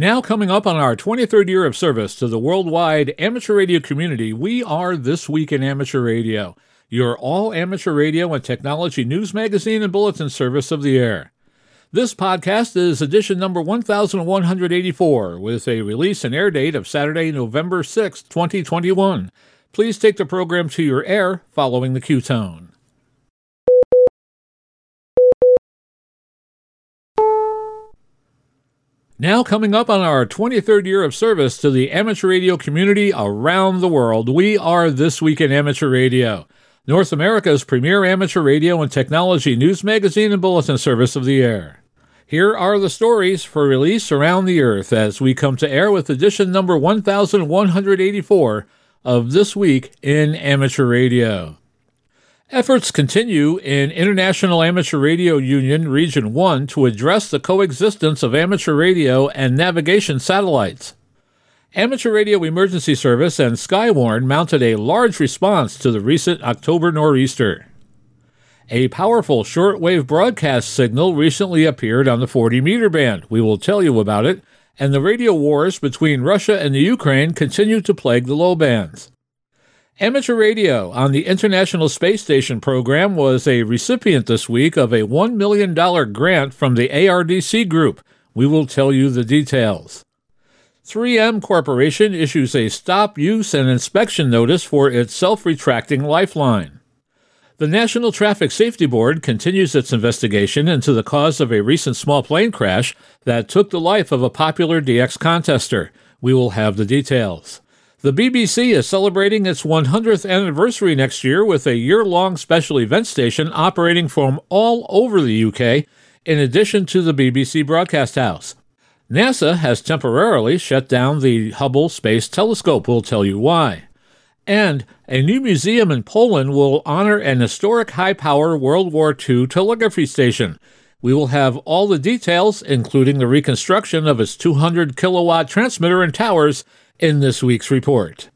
Now, coming up on our 23rd year of service to the worldwide amateur radio community, we are This Week in Amateur Radio, your all amateur radio and technology news magazine and bulletin service of the air. This podcast is edition number 1184 with a release and air date of Saturday, November 6, 2021. Please take the program to your air following the Q tone. Now, coming up on our 23rd year of service to the amateur radio community around the world, we are This Week in Amateur Radio, North America's premier amateur radio and technology news magazine and bulletin service of the air. Here are the stories for release around the earth as we come to air with edition number 1184 of This Week in Amateur Radio. Efforts continue in International Amateur Radio Union Region 1 to address the coexistence of amateur radio and navigation satellites. Amateur Radio Emergency Service and Skywarn mounted a large response to the recent October nor'easter. A powerful shortwave broadcast signal recently appeared on the 40 meter band. We will tell you about it. And the radio wars between Russia and the Ukraine continue to plague the low bands. Amateur Radio on the International Space Station program was a recipient this week of a $1 million grant from the ARDC Group. We will tell you the details. 3M Corporation issues a stop use and inspection notice for its self retracting lifeline. The National Traffic Safety Board continues its investigation into the cause of a recent small plane crash that took the life of a popular DX contester. We will have the details. The BBC is celebrating its 100th anniversary next year with a year long special event station operating from all over the UK, in addition to the BBC Broadcast House. NASA has temporarily shut down the Hubble Space Telescope. We'll tell you why. And a new museum in Poland will honor an historic high power World War II telegraphy station. We will have all the details, including the reconstruction of its 200 kilowatt transmitter and towers, in this week's report.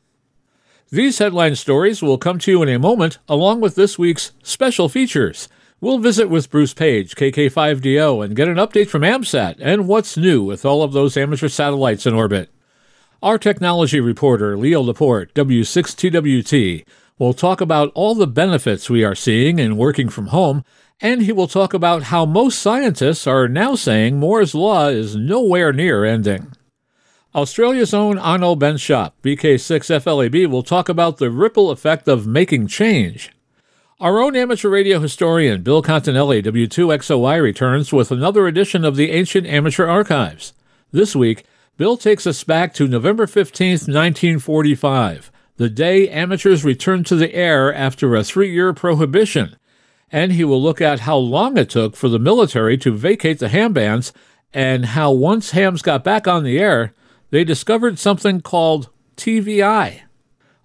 These headline stories will come to you in a moment, along with this week's special features. We'll visit with Bruce Paige, KK5DO, and get an update from AMSAT and what's new with all of those amateur satellites in orbit. Our technology reporter, Leo Laporte, W6TWT, will talk about all the benefits we are seeing in working from home, and he will talk about how most scientists are now saying Moore's Law is nowhere near ending. Australia's own Onno Benschop, VK6FLAB, will talk about the ripple effect of making change. Our own amateur radio historian, Bill Continelli, W2XOI, returns with another edition of the Ancient Amateur Archives. This week, Bill takes us back to November 15, 1945, the day amateurs returned to the air after a three year prohibition. And he will look at how long it took for the military to vacate the ham bands and how once hams got back on the air, they discovered something called TVI.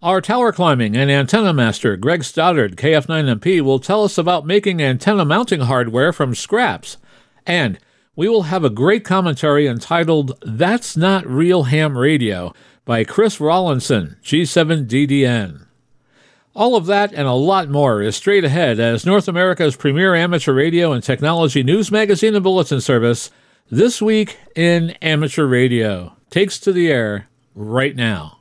Our tower climbing and antenna master, Greg Stoddard, KF9MP, will tell us about making antenna mounting hardware from scraps. And we will have a great commentary entitled That's Not Real Ham Radio by Chris Rawlinson, G7DDN. All of that and a lot more is straight ahead as North America's premier amateur radio and technology news magazine and bulletin service this week in amateur radio takes to the air right now.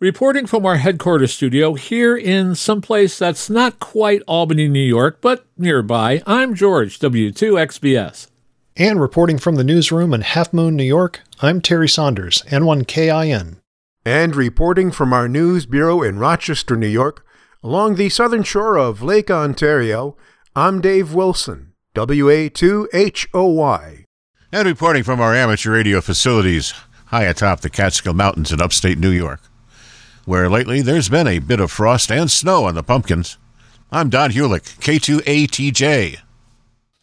Reporting from our headquarters studio here in some place that's not quite Albany, New York, but nearby, I'm George, W2XBS. And reporting from the newsroom in Half Moon, New York, I'm Terry Saunders, N1KIN. And reporting from our news bureau in Rochester, New York, along the southern shore of Lake Ontario, I'm Dave Wilson, WA2HOY. And reporting from our amateur radio facilities high atop the Catskill Mountains in upstate New York, where lately there's been a bit of frost and snow on the pumpkins. I'm Don Hulick, K2ATJ.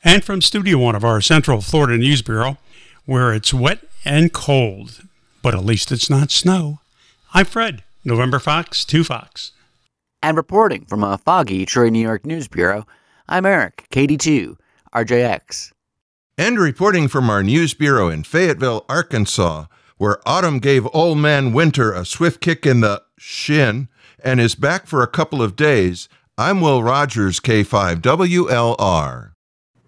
And from Studio One of our Central Florida News Bureau, where it's wet and cold, but at least it's not snow. I'm Fred, November Fox, 2 Fox. And reporting from a foggy Troy, New York News Bureau, I'm Eric, KD2, RJX. And reporting from our news bureau in Fayetteville, Arkansas, where autumn gave old man winter a swift kick in the shin and is back for a couple of days, I'm Will Rogers, K5WLR.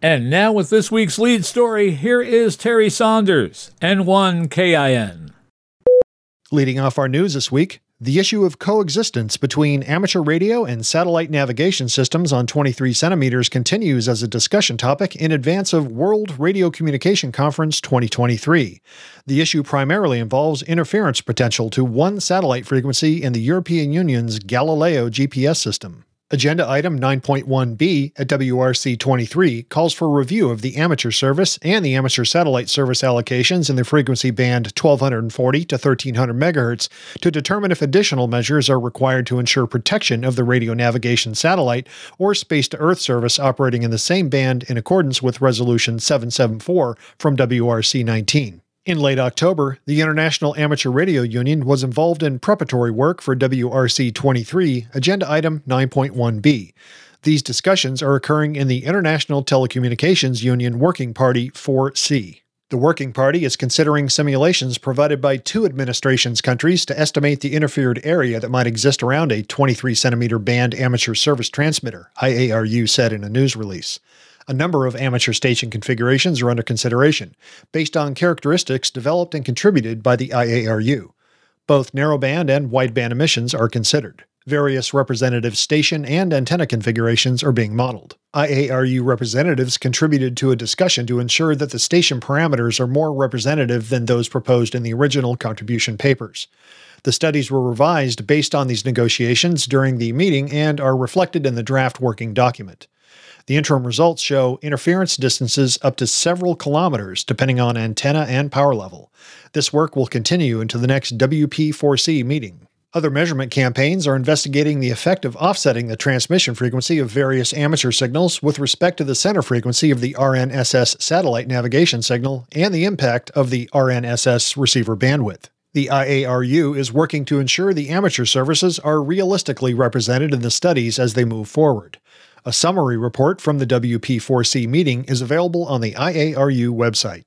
And now, with this week's lead story, here is Terry Saunders, N1KIN. Leading off our news this week, the issue of coexistence between amateur radio and satellite navigation systems on 23 centimeters continues as a discussion topic in advance of World Radio Communication Conference 2023. The issue primarily involves interference potential to one satellite frequency in the European Union's Galileo GPS system. Agenda item 9.1b at WRC 23 calls for review of the amateur service and the amateur satellite service allocations in the frequency band 1240 to 1300 MHz to determine if additional measures are required to ensure protection of the radio navigation satellite or space to Earth service operating in the same band in accordance with Resolution 774 from WRC 19. In late October, the International Amateur Radio Union was involved in preparatory work for WRC 23, Agenda Item 9.1b. These discussions are occurring in the International Telecommunications Union Working Party 4C. The Working Party is considering simulations provided by two administrations countries to estimate the interfered area that might exist around a 23 centimeter band amateur service transmitter, IARU said in a news release. A number of amateur station configurations are under consideration, based on characteristics developed and contributed by the IARU. Both narrowband and wideband emissions are considered. Various representative station and antenna configurations are being modeled. IARU representatives contributed to a discussion to ensure that the station parameters are more representative than those proposed in the original contribution papers. The studies were revised based on these negotiations during the meeting and are reflected in the draft working document. The interim results show interference distances up to several kilometers depending on antenna and power level. This work will continue into the next WP4C meeting. Other measurement campaigns are investigating the effect of offsetting the transmission frequency of various amateur signals with respect to the center frequency of the RNSS satellite navigation signal and the impact of the RNSS receiver bandwidth. The IARU is working to ensure the amateur services are realistically represented in the studies as they move forward. A summary report from the WP4C meeting is available on the IARU website.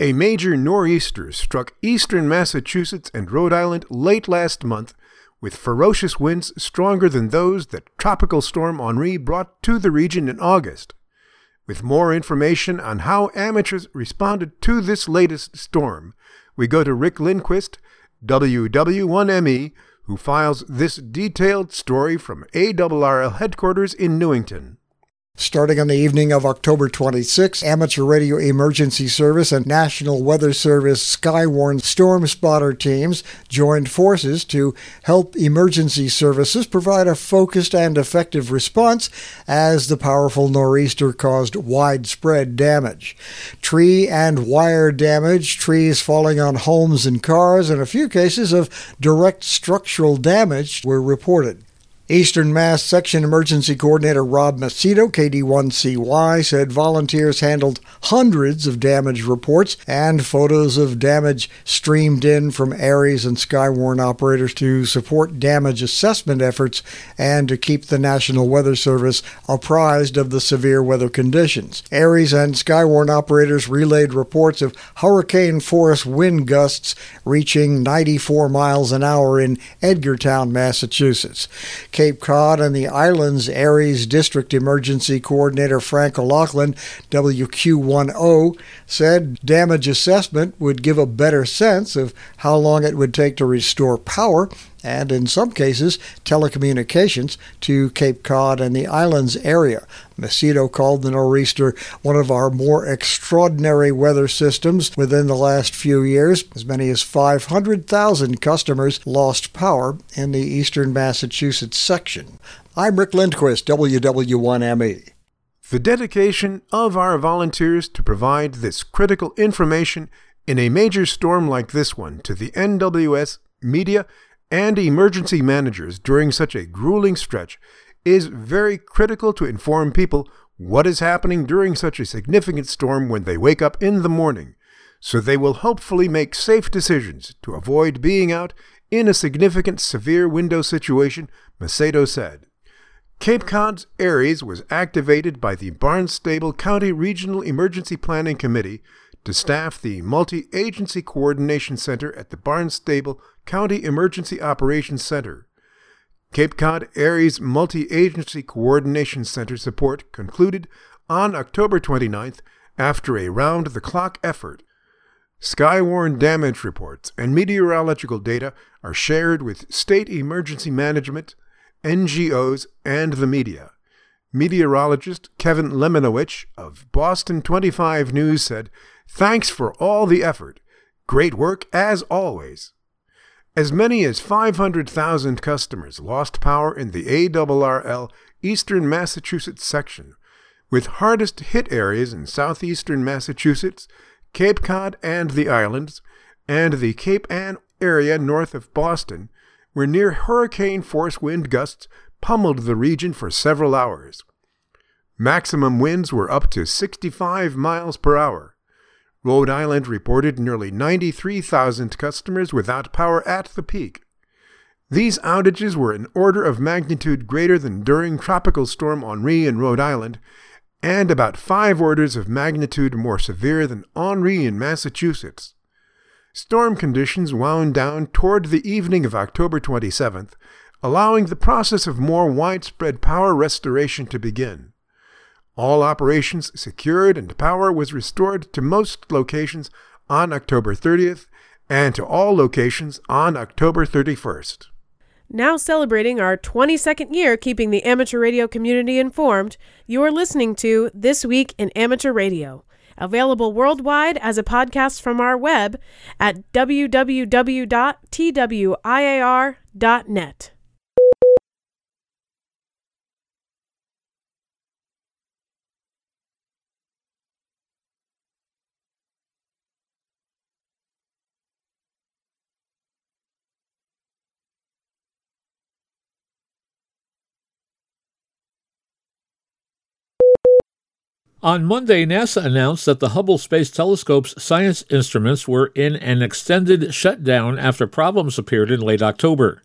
A major nor'easter struck eastern Massachusetts and Rhode Island late last month with ferocious winds stronger than those that Tropical Storm Henri brought to the region in August. With more information on how amateurs responded to this latest storm, we go to Rick Lindquist, WW1ME, who files this detailed story from ARRL headquarters in Newington. Starting on the evening of October 26, Amateur Radio Emergency Service and National Weather Service Skywarn Storm Spotter teams joined forces to help emergency services provide a focused and effective response as the powerful nor'easter caused widespread damage. Tree and wire damage, trees falling on homes and cars, and a few cases of direct structural damage were reported. Eastern Mass Section Emergency Coordinator Rob Macedo, KD1CY, said volunteers handled hundreds of damage reports and photos of damage streamed in from ARES and Skywarn operators to support damage assessment efforts and to keep the National Weather Service apprised of the severe weather conditions. ARES and Skywarn operators relayed reports of hurricane force wind gusts reaching 94 miles an hour in Edgartown, Massachusetts. Cape Cod and the Islands ARES District Emergency Coordinator Frank O'Loughlin, WQ10, said damage assessment would give a better sense of how long it would take to restore power and, in some cases, telecommunications to Cape Cod and the islands area. Macedo called the nor'easter one of our more extraordinary weather systems within the last few years. As many as 500,000 customers lost power in the eastern Massachusetts section. I'm Rick Lindquist, WW1ME. The dedication of our volunteers to provide this critical information in a major storm like this one to the NWS media and emergency managers during such a grueling stretch is very critical to inform people what is happening during such a significant storm when they wake up in the morning, so they will hopefully make safe decisions to avoid being out in a significant severe window situation, Macedo said. Cape Cod's ARES was activated by the Barnstable County Regional Emergency Planning Committee to staff the Multi Agency Coordination Center at the Barnstable County Emergency Operations Center. Cape Cod ARES Multi Agency Coordination Center support concluded on October 29th after a round the clock effort. Skywarn damage reports and meteorological data are shared with state emergency management, NGOs, and the media. Meteorologist Kevin Lemanowicz of Boston 25 News said, Thanks for all the effort. Great work as always. As many as 500,000 customers lost power in the ARRL Eastern Massachusetts section, with hardest hit areas in southeastern Massachusetts, Cape Cod and the islands, and the Cape Ann area north of Boston, where near hurricane force wind gusts pummeled the region for several hours. Maximum winds were up to 65 miles per hour. Rhode Island reported nearly 93,000 customers without power at the peak. These outages were an order of magnitude greater than during Tropical Storm Henri in Rhode Island, and about five orders of magnitude more severe than Henri in Massachusetts. Storm conditions wound down toward the evening of October 27th, allowing the process of more widespread power restoration to begin. All operations secured and power was restored to most locations on October 30th and to all locations on October 31st. Now celebrating our 22nd year keeping the amateur radio community informed, you are listening to This Week in Amateur Radio, available worldwide as a podcast from our web at www.twiar.net. On Monday, NASA announced that the Hubble Space Telescope's science instruments were in an extended shutdown after problems appeared in late October.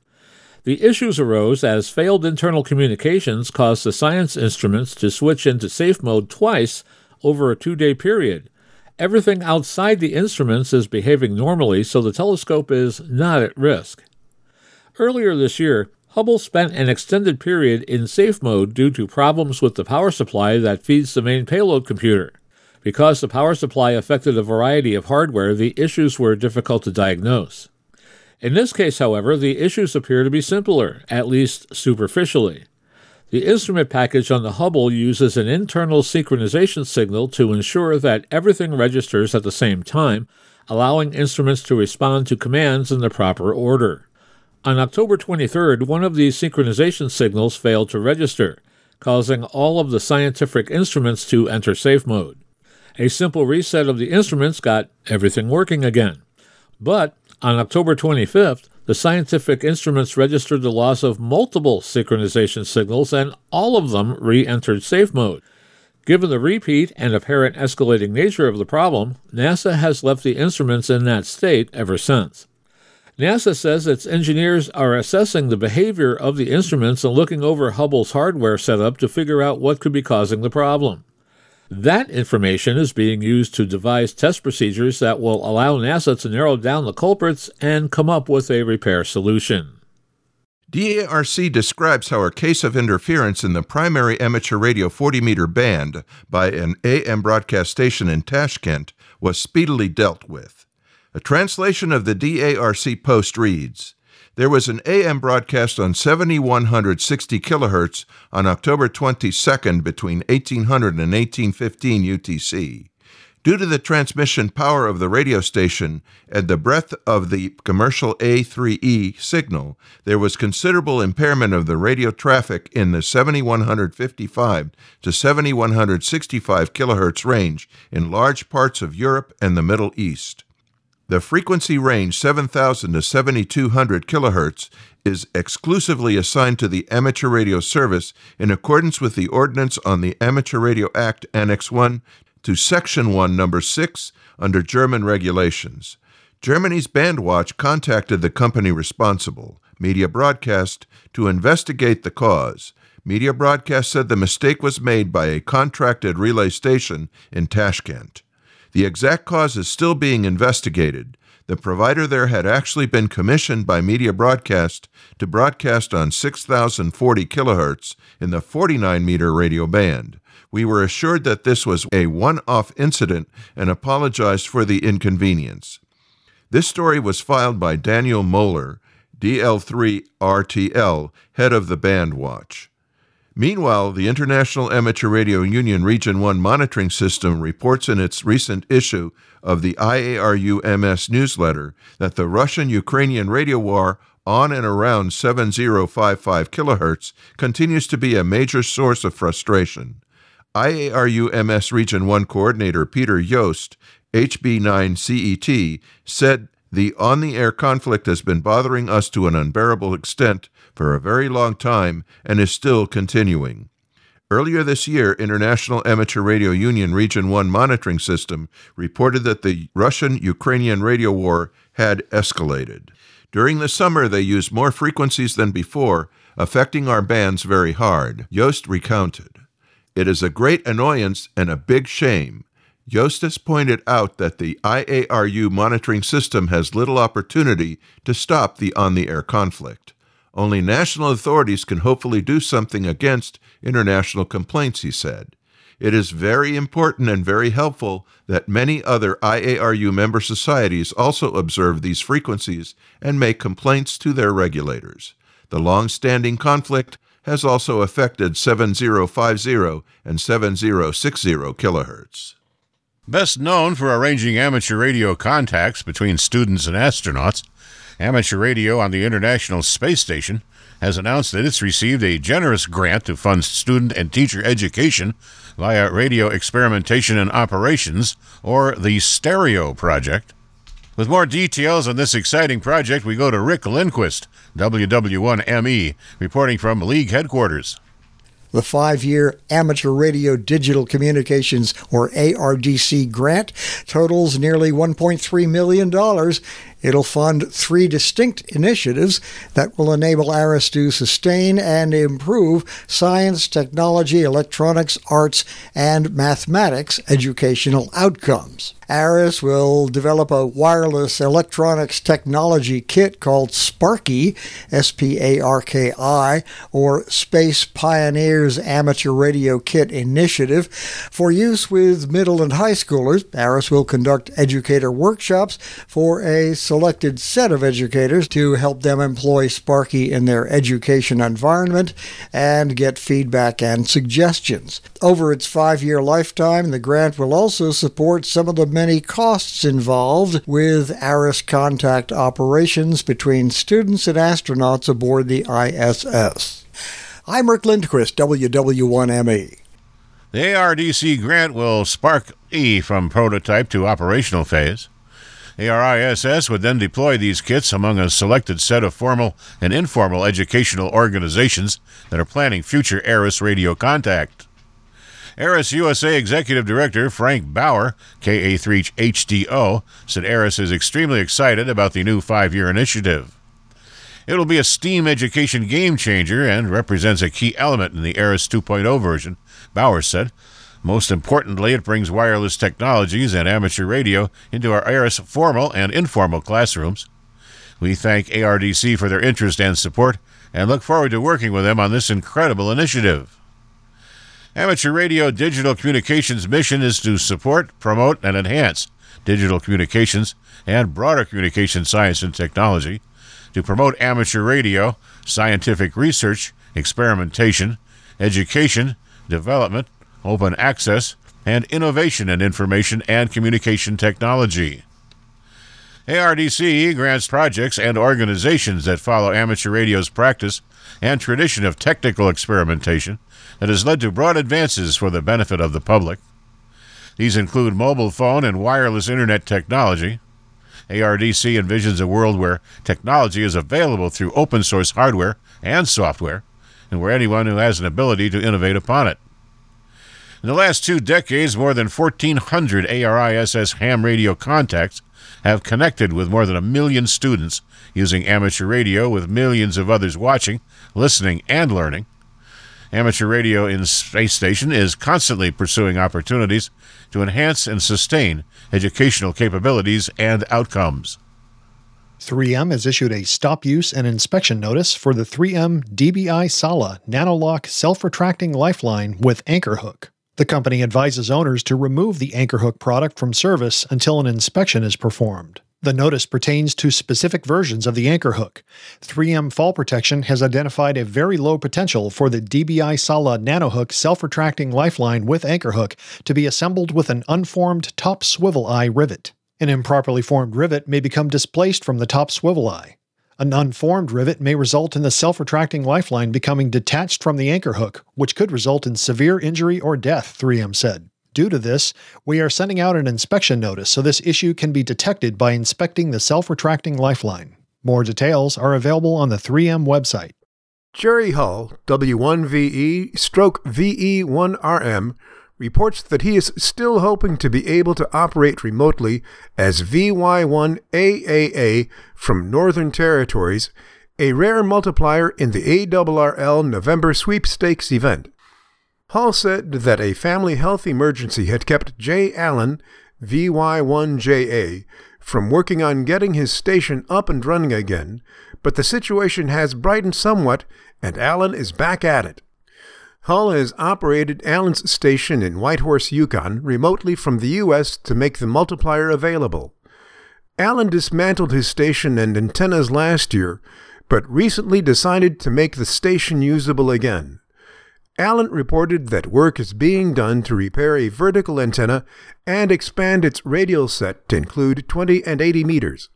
The issues arose as failed internal communications caused the science instruments to switch into safe mode twice over a two day period. Everything outside the instruments is behaving normally, so the telescope is not at risk. Earlier this year, Hubble spent an extended period in safe mode due to problems with the power supply that feeds the main payload computer. Because the power supply affected a variety of hardware, the issues were difficult to diagnose. In this case, however, the issues appear to be simpler, at least superficially. The instrument package on the Hubble uses an internal synchronization signal to ensure that everything registers at the same time, allowing instruments to respond to commands in the proper order. On October 23rd, one of these synchronization signals failed to register, causing all of the scientific instruments to enter safe mode. A simple reset of the instruments got everything working again. But on October 25th, the scientific instruments registered the loss of multiple synchronization signals and all of them re entered safe mode. Given the repeat and apparent escalating nature of the problem, NASA has left the instruments in that state ever since. NASA says its engineers are assessing the behavior of the instruments and looking over Hubble's hardware setup to figure out what could be causing the problem. That information is being used to devise test procedures that will allow NASA to narrow down the culprits and come up with a repair solution. DARC describes how a case of interference in the primary amateur radio 40 meter band by an AM broadcast station in Tashkent was speedily dealt with. A translation of the DARC post reads There was an AM broadcast on 7160 kilohertz on October 22nd between 1800 and 1815 UTC. Due to the transmission power of the radio station and the breadth of the commercial A3E signal, there was considerable impairment of the radio traffic in the 7155 to 7165 kilohertz range in large parts of Europe and the Middle East. The frequency range 7000 to 7200 kHz is exclusively assigned to the amateur radio service in accordance with the Ordinance on the Amateur Radio Act Annex 1 to Section 1, Number 6, under German regulations. Germany's Bandwatch contacted the company responsible, Media Broadcast, to investigate the cause. Media Broadcast said the mistake was made by a contracted relay station in Tashkent. The exact cause is still being investigated. The provider there had actually been commissioned by Media Broadcast to broadcast on 6040 kilohertz in the 49 meter radio band. We were assured that this was a one off incident and apologized for the inconvenience. This story was filed by Daniel Moeller, DL3RTL, head of the Band Watch. Meanwhile, the International Amateur Radio Union Region 1 monitoring system reports in its recent issue of the IARU MS newsletter that the Russian Ukrainian radio war on and around 7055 kHz continues to be a major source of frustration. IARU MS Region 1 coordinator Peter Jost, HB9CET, said the on the air conflict has been bothering us to an unbearable extent for a very long time and is still continuing. Earlier this year, International Amateur Radio Union Region 1 monitoring system reported that the Russian Ukrainian radio war had escalated. During the summer, they used more frequencies than before, affecting our bands very hard, Jost recounted. It is a great annoyance and a big shame. Jostis pointed out that the IARU monitoring system has little opportunity to stop the on the air conflict. Only national authorities can hopefully do something against international complaints, he said. It is very important and very helpful that many other IARU member societies also observe these frequencies and make complaints to their regulators. The long standing conflict has also affected 7050 and 7060 kilohertz. Best known for arranging amateur radio contacts between students and astronauts, Amateur Radio on the International Space Station has announced that it's received a generous grant to fund student and teacher education via Radio Experimentation and Operations, or the STEREO project. With more details on this exciting project, we go to Rick Lindquist, WW1ME, reporting from League headquarters. The five year Amateur Radio Digital Communications, or ARDC, grant totals nearly $1.3 million It'll fund three distinct initiatives that will enable ARISS to sustain and improve science, technology, electronics, arts, and mathematics educational outcomes. ARISS will develop a wireless electronics technology kit called SPARKI, S P A R K I, or Space Pioneers Amateur Radio Kit Initiative. For use with middle and high schoolers, ARISS will conduct educator workshops for a selected set of educators to help them employ SPARKI in their education environment and get feedback and suggestions. Over its five year lifetime, the grant will also support some of the many costs involved with ARISS contact operations between students and astronauts aboard the ISS. I'm Rick Lindquist, WW1ME. The ARDC grant will spark E from prototype to operational phase. ARISS would then deploy these kits among a selected set of formal and informal educational organizations that are planning future ARISS radio contact. ARISS USA Executive Director Frank Bauer, KA3HDO, said ARISS is extremely excited about the new five year initiative. It'll be a STEAM education game changer and represents a key element in the ARISS 2.0 version, Bauer said. Most importantly, it brings wireless technologies and amateur radio into our ARISS formal and informal classrooms. We thank ARDC for their interest and support and look forward to working with them on this incredible initiative. Amateur Radio Digital Communications' mission is to support, promote, and enhance digital communications and broader communication science and technology, to promote amateur radio, scientific research, experimentation, education, development, open access, and innovation in information and communication technology. ARDC grants projects and organizations that follow amateur radio's practice and tradition of technical experimentation that has led to broad advances for the benefit of the public. These include mobile phone and wireless internet technology. ARDC envisions a world where technology is available through open source hardware and software, and where anyone who has an ability to innovate upon it. In the last two decades, more than 1,400 ARISS ham radio contacts have connected with more than a million students using amateur radio, with millions of others watching, listening, and learning. Amateur Radio in Space Station is constantly pursuing opportunities to enhance and sustain educational capabilities and outcomes. 3M has issued a stop use and inspection notice for the 3M DBI Sala Nano-Lok self retracting lifeline with anchor hook. The company advises owners to remove the anchor hook product from service until an inspection is performed. The notice pertains to specific versions of the anchor hook. 3M Fall Protection has identified a very low potential for the DBI Sala NanoHook self retracting lifeline with anchor hook to be assembled with an unformed top swivel eye rivet. An improperly formed rivet may become displaced from the top swivel eye. An unformed rivet may result in the self retracting lifeline becoming detached from the anchor hook, which could result in severe injury or death, 3M said. Due to this, we are sending out an inspection notice so this issue can be detected by inspecting the self retracting lifeline. More details are available on the 3M website. Jerry Hull, W1VE stroke VE1RM, reports that he is still hoping to be able to operate remotely as VY1AAA from Northern Territories, a rare multiplier in the ARRL November sweepstakes event. Hall said that a family health emergency had kept Jay Allen, VY1JA, from working on getting his station up and running again, but the situation has brightened somewhat and Allen is back at it. Hull has operated Allen's station in Whitehorse, Yukon, remotely from the U.S. to make the multiplier available. Allen dismantled his station and antennas last year, but recently decided to make the station usable again. Allen reported that work is being done to repair a vertical antenna and expand its radial set to include 20 and 80 meters.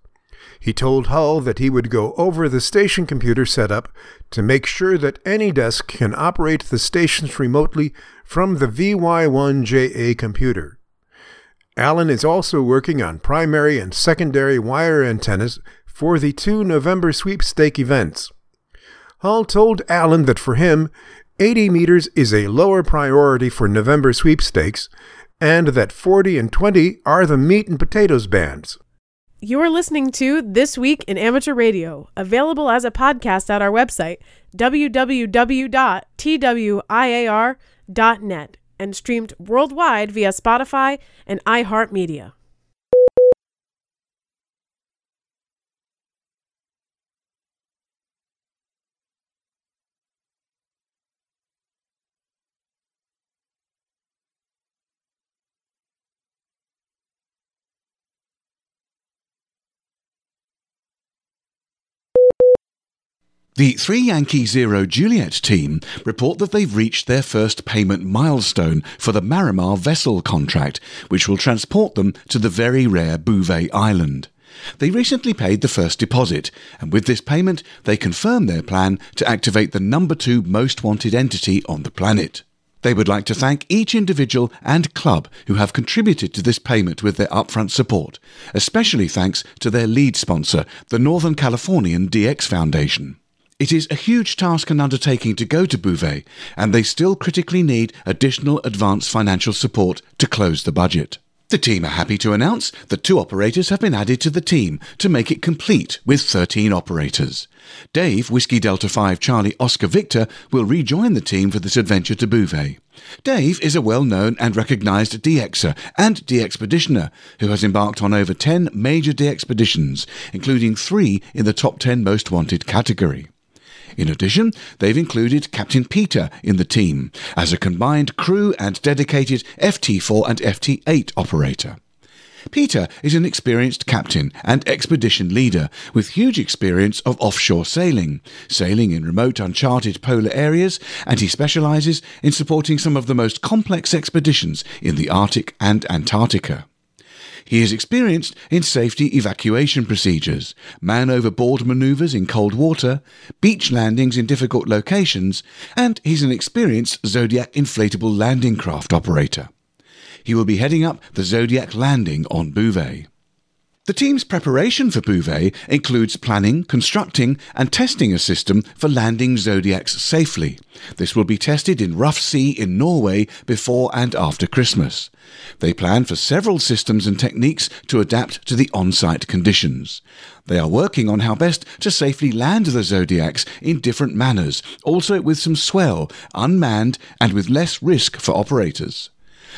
He told Hull that he would go over the station computer setup to make sure that any desk can operate the stations remotely from the VY1JA computer. Allen is also working on primary and secondary wire antennas for the two November sweepstake events. Hull told Allen that for him, 80 meters is a lower priority for November sweepstakes, and that 40 and 20 are the meat and potatoes bands. You're listening to This Week in Amateur Radio, available as a podcast at our website, www.twiar.net, and streamed worldwide via Spotify and iHeartMedia. The 3 Yankee Zero Juliet team report that they've reached their first payment milestone for the Marimar vessel contract, which will transport them to the very rare Bouvet Island. They recently paid the first deposit, and with this payment, they confirm their plan to activate the number two most wanted entity on the planet. They would like to thank each individual and club who have contributed to this payment with their upfront support, especially thanks to their lead sponsor, the Northern Californian DX Foundation. It is a huge task and undertaking to go to Bouvet, and they still critically need additional advance financial support to close the budget. The team are happy to announce that two operators have been added to the team to make it complete with 13 operators. Dave, Whiskey Delta 5 Charlie Oscar Victor, will rejoin the team for this adventure to Bouvet. Dave is a well known and recognised DXer and DXpeditioner who has embarked on over 10 major DXpeditions, including three in the top 10 most wanted category. In addition, they've included Captain Peter in the team as a combined crew and dedicated FT4 and FT8 operator. Peter is an experienced captain and expedition leader with huge experience of offshore sailing, sailing in remote uncharted polar areas, and he specializes in supporting some of the most complex expeditions in the Arctic and Antarctica. He is experienced in safety evacuation procedures, man overboard maneuvers in cold water, beach landings in difficult locations, and he's an experienced Zodiac inflatable landing craft operator. He will be heading up the Zodiac landing on Bouvet. The team's preparation for Bouvet includes planning, constructing, and testing a system for landing Zodiacs safely. This will be tested in rough sea in Norway before and after Christmas. They plan for several systems and techniques to adapt to the on site conditions. They are working on how best to safely land the Zodiacs in different manners, also with some swell, unmanned, and with less risk for operators.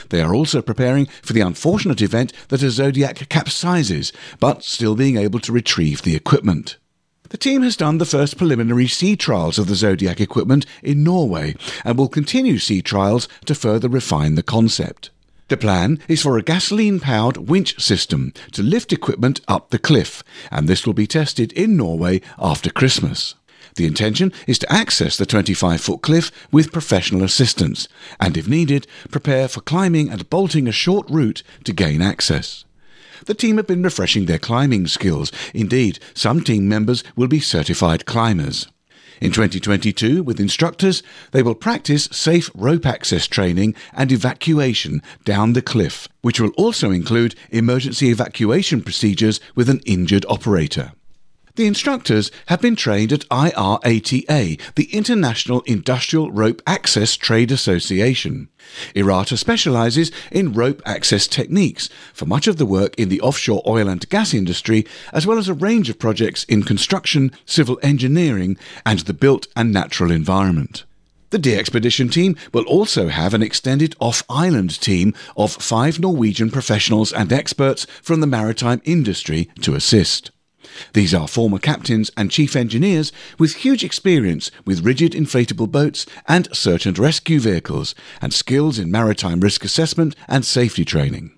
They are also preparing for the unfortunate event that a Zodiac capsizes, but still being able to retrieve the equipment. The team has done the first preliminary sea trials of the Zodiac equipment in Norway and will continue sea trials to further refine the concept. The plan is for a gasoline powered winch system to lift equipment up the cliff, and this will be tested in Norway after Christmas. The intention is to access the 25 foot cliff with professional assistance, and if needed, prepare for climbing and bolting a short route to gain access. The team have been refreshing their climbing skills. Indeed, some team members will be certified climbers. In 2022, with instructors, they will practice safe rope access training and evacuation down the cliff, which will also include emergency evacuation procedures with an injured operator. The instructors have been trained at IRATA, the International Industrial Rope Access Trade Association. IRATA specializes in rope access techniques for much of the work in the offshore oil and gas industry, as well as a range of projects in construction, civil engineering, and the built and natural environment. The expedition team will also have an extended off island team of five Norwegian professionals and experts from the maritime industry to assist. These are former captains and chief engineers with huge experience with rigid inflatable boats and search and rescue vehicles, and skills in maritime risk assessment and safety training.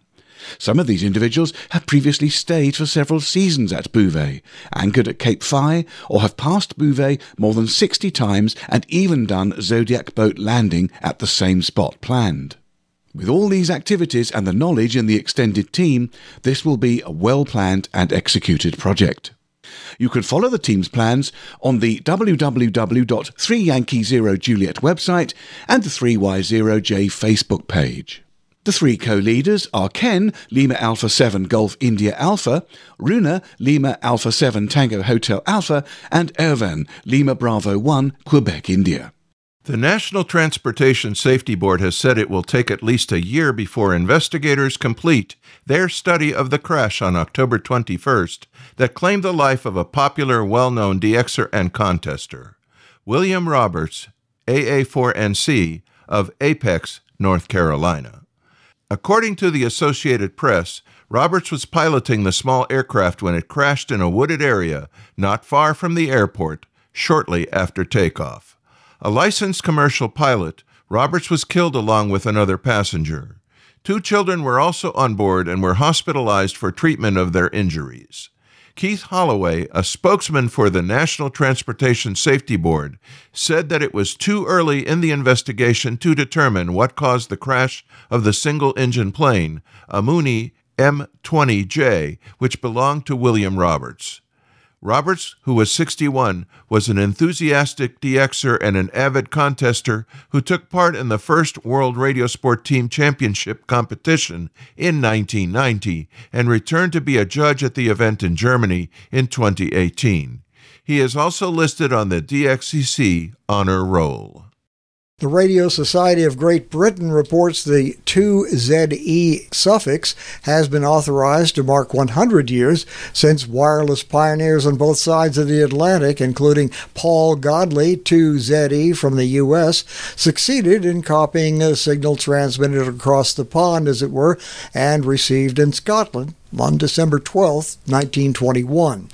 Some of these individuals have previously stayed for several seasons at Bouvet, anchored at Cape Fire, or have passed Bouvet more than 60 times and even done Zodiac boat landing at the same spot planned. With all these activities and the knowledge in the extended team, this will be a well planned and executed project. You can follow the team's plans on the www.3 Yankee Zero Juliet website and the 3Y0J Facebook page. The three co-leaders are Ken, Lima Alpha 7 Golf India Alpha, Runa, Lima Alpha 7 Tango Hotel Alpha, and Ervan, Lima Bravo 1 Quebec India. The National Transportation Safety Board has said it will take at least a year before investigators complete their study of the crash on October 21st that claimed the life of a popular, well known DXer and contester, William Roberts, AA4NC, of Apex, North Carolina. According to the Associated Press, Roberts was piloting the small aircraft when it crashed in a wooded area not far from the airport shortly after takeoff. A licensed commercial pilot, Roberts was killed along with another passenger. Two children were also on board and were hospitalized for treatment of their injuries. Keith Holloway, a spokesman for the National Transportation Safety Board, said that it was too early in the investigation to determine what caused the crash of the single engine plane, a Mooney M20J, which belonged to William Roberts. Roberts, who was 61, was an enthusiastic DXer and an avid contester who took part in the first World Radio Sport Team Championship competition in 1990 and returned to be a judge at the event in Germany in 2018. He is also listed on the DXCC honor roll. The Radio Society of Great Britain reports the 2ZE suffix has been authorized to mark 100 years since wireless pioneers on both sides of the Atlantic, including Paul Godley, 2ZE from the U.S., succeeded in copying a signal transmitted across the pond, as it were, and received in Scotland on December 12, 1921.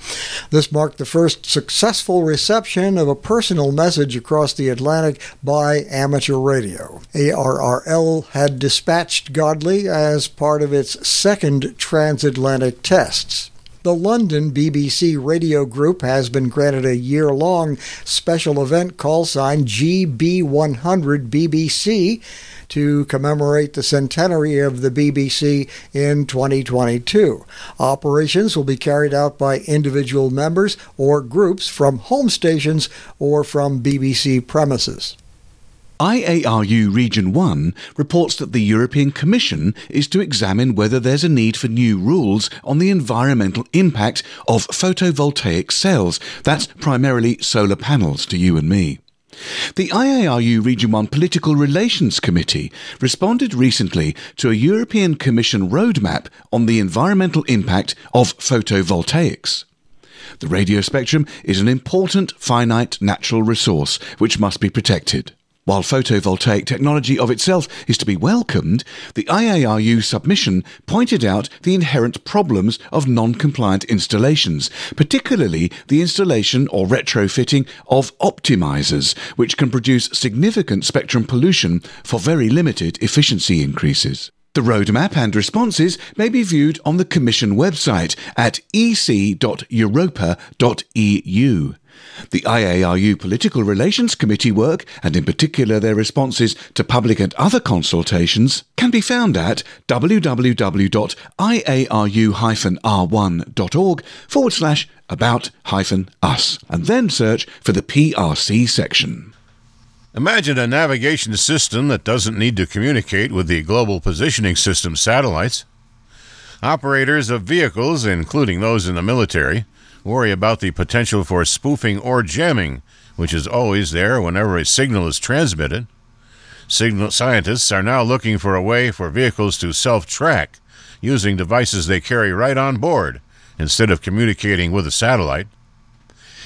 This marked the first successful reception of a personal message across the Atlantic by amateur radio. ARRL had dispatched Godley as part of its second transatlantic tests. The London BBC radio group has been granted a year long special event call sign GB100 BBC to commemorate the centenary of the BBC in 2022. Operations will be carried out by individual members or groups from home stations or from BBC premises. IARU Region 1 reports that the European Commission is to examine whether there's a need for new rules on the environmental impact of photovoltaic cells. That's primarily solar panels to you and me. The IARU Region 1 Political Relations Committee responded recently to a European Commission roadmap on the environmental impact of photovoltaics. The radio spectrum is an important finite natural resource which must be protected. While photovoltaic technology of itself is to be welcomed, the IARU submission pointed out the inherent problems of non compliant installations, particularly the installation or retrofitting of optimizers, which can produce significant spectrum pollution for very limited efficiency increases. The roadmap and responses may be viewed on the Commission website at ec.europa.eu. The IARU Political Relations Committee work, and in particular their responses to public and other consultations, can be found at www.iaru-r1.org forward slash about hyphen us, and then search for the PRC section. Imagine a navigation system that doesn't need to communicate with the Global Positioning System satellites. Operators of vehicles, including those in the military, worry about the potential for spoofing or jamming, which is always there whenever a signal is transmitted. Signal scientists are now looking for a way for vehicles to self track using devices they carry right on board instead of communicating with a satellite.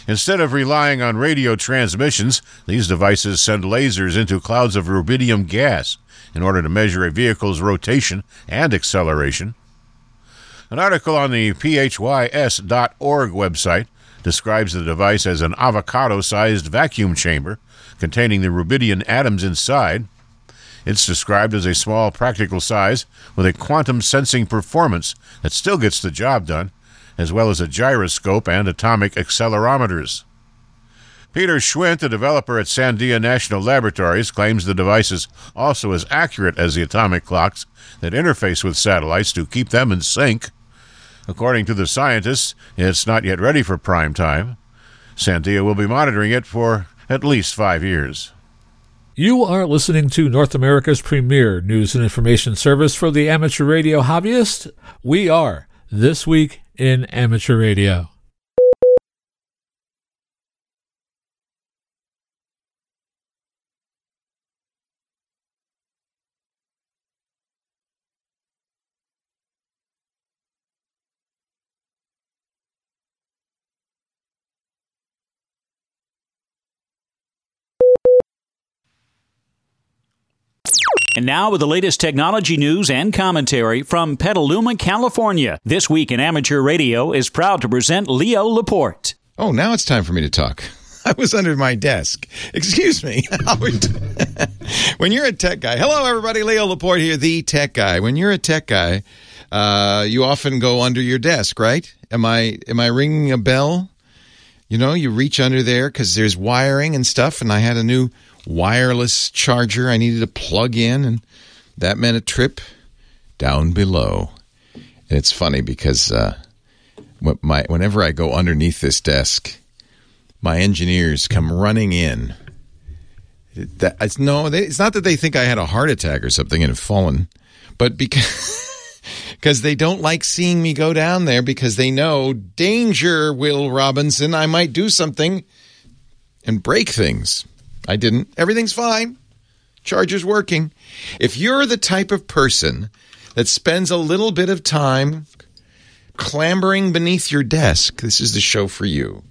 Instead of relying on radio transmissions, these devices send lasers into clouds of rubidium gas in order to measure a vehicle's rotation and acceleration. An article on the phys.org website describes the device as an avocado sized vacuum chamber containing the rubidium atoms inside. It's described as a small practical size with a quantum sensing performance that still gets the job done as well as a gyroscope and atomic accelerometers. Peter Schwindt, a developer at Sandia National Laboratories, claims the device is also as accurate as the atomic clocks that interface with satellites to keep them in sync. According to the scientists, it's not yet ready for prime time. Sandia will be monitoring it for at least five years. You are listening to North America's premier news and information service for the amateur radio hobbyist. We are This Week in Amateur Radio. And now with the latest technology news and commentary from Petaluma, California. This week in amateur radio is proud to present Leo Laporte. Oh, now it's time for me to talk. I was under my desk. Excuse me, when you're a tech guy, hello everybody, Leo Laporte here, the tech guy. When you're a tech guy, uh, you often go under your desk, right? Am I am I ringing a bell? You know, you reach under there because there's wiring and stuff, and I had a new wireless charger I needed to plug in, and that meant a trip down below. And it's funny because uh, my whenever I go underneath this desk, my engineers come running in. That, it's no, they, it's not that they think I had a heart attack or something and have fallen, but because. because they don't like seeing me go down there because they know danger, Will Robinson. I might do something and break things. I didn't. Everything's fine. Charger's working. If you're the type of person that spends a little bit of time clambering beneath your desk, this is the show for you.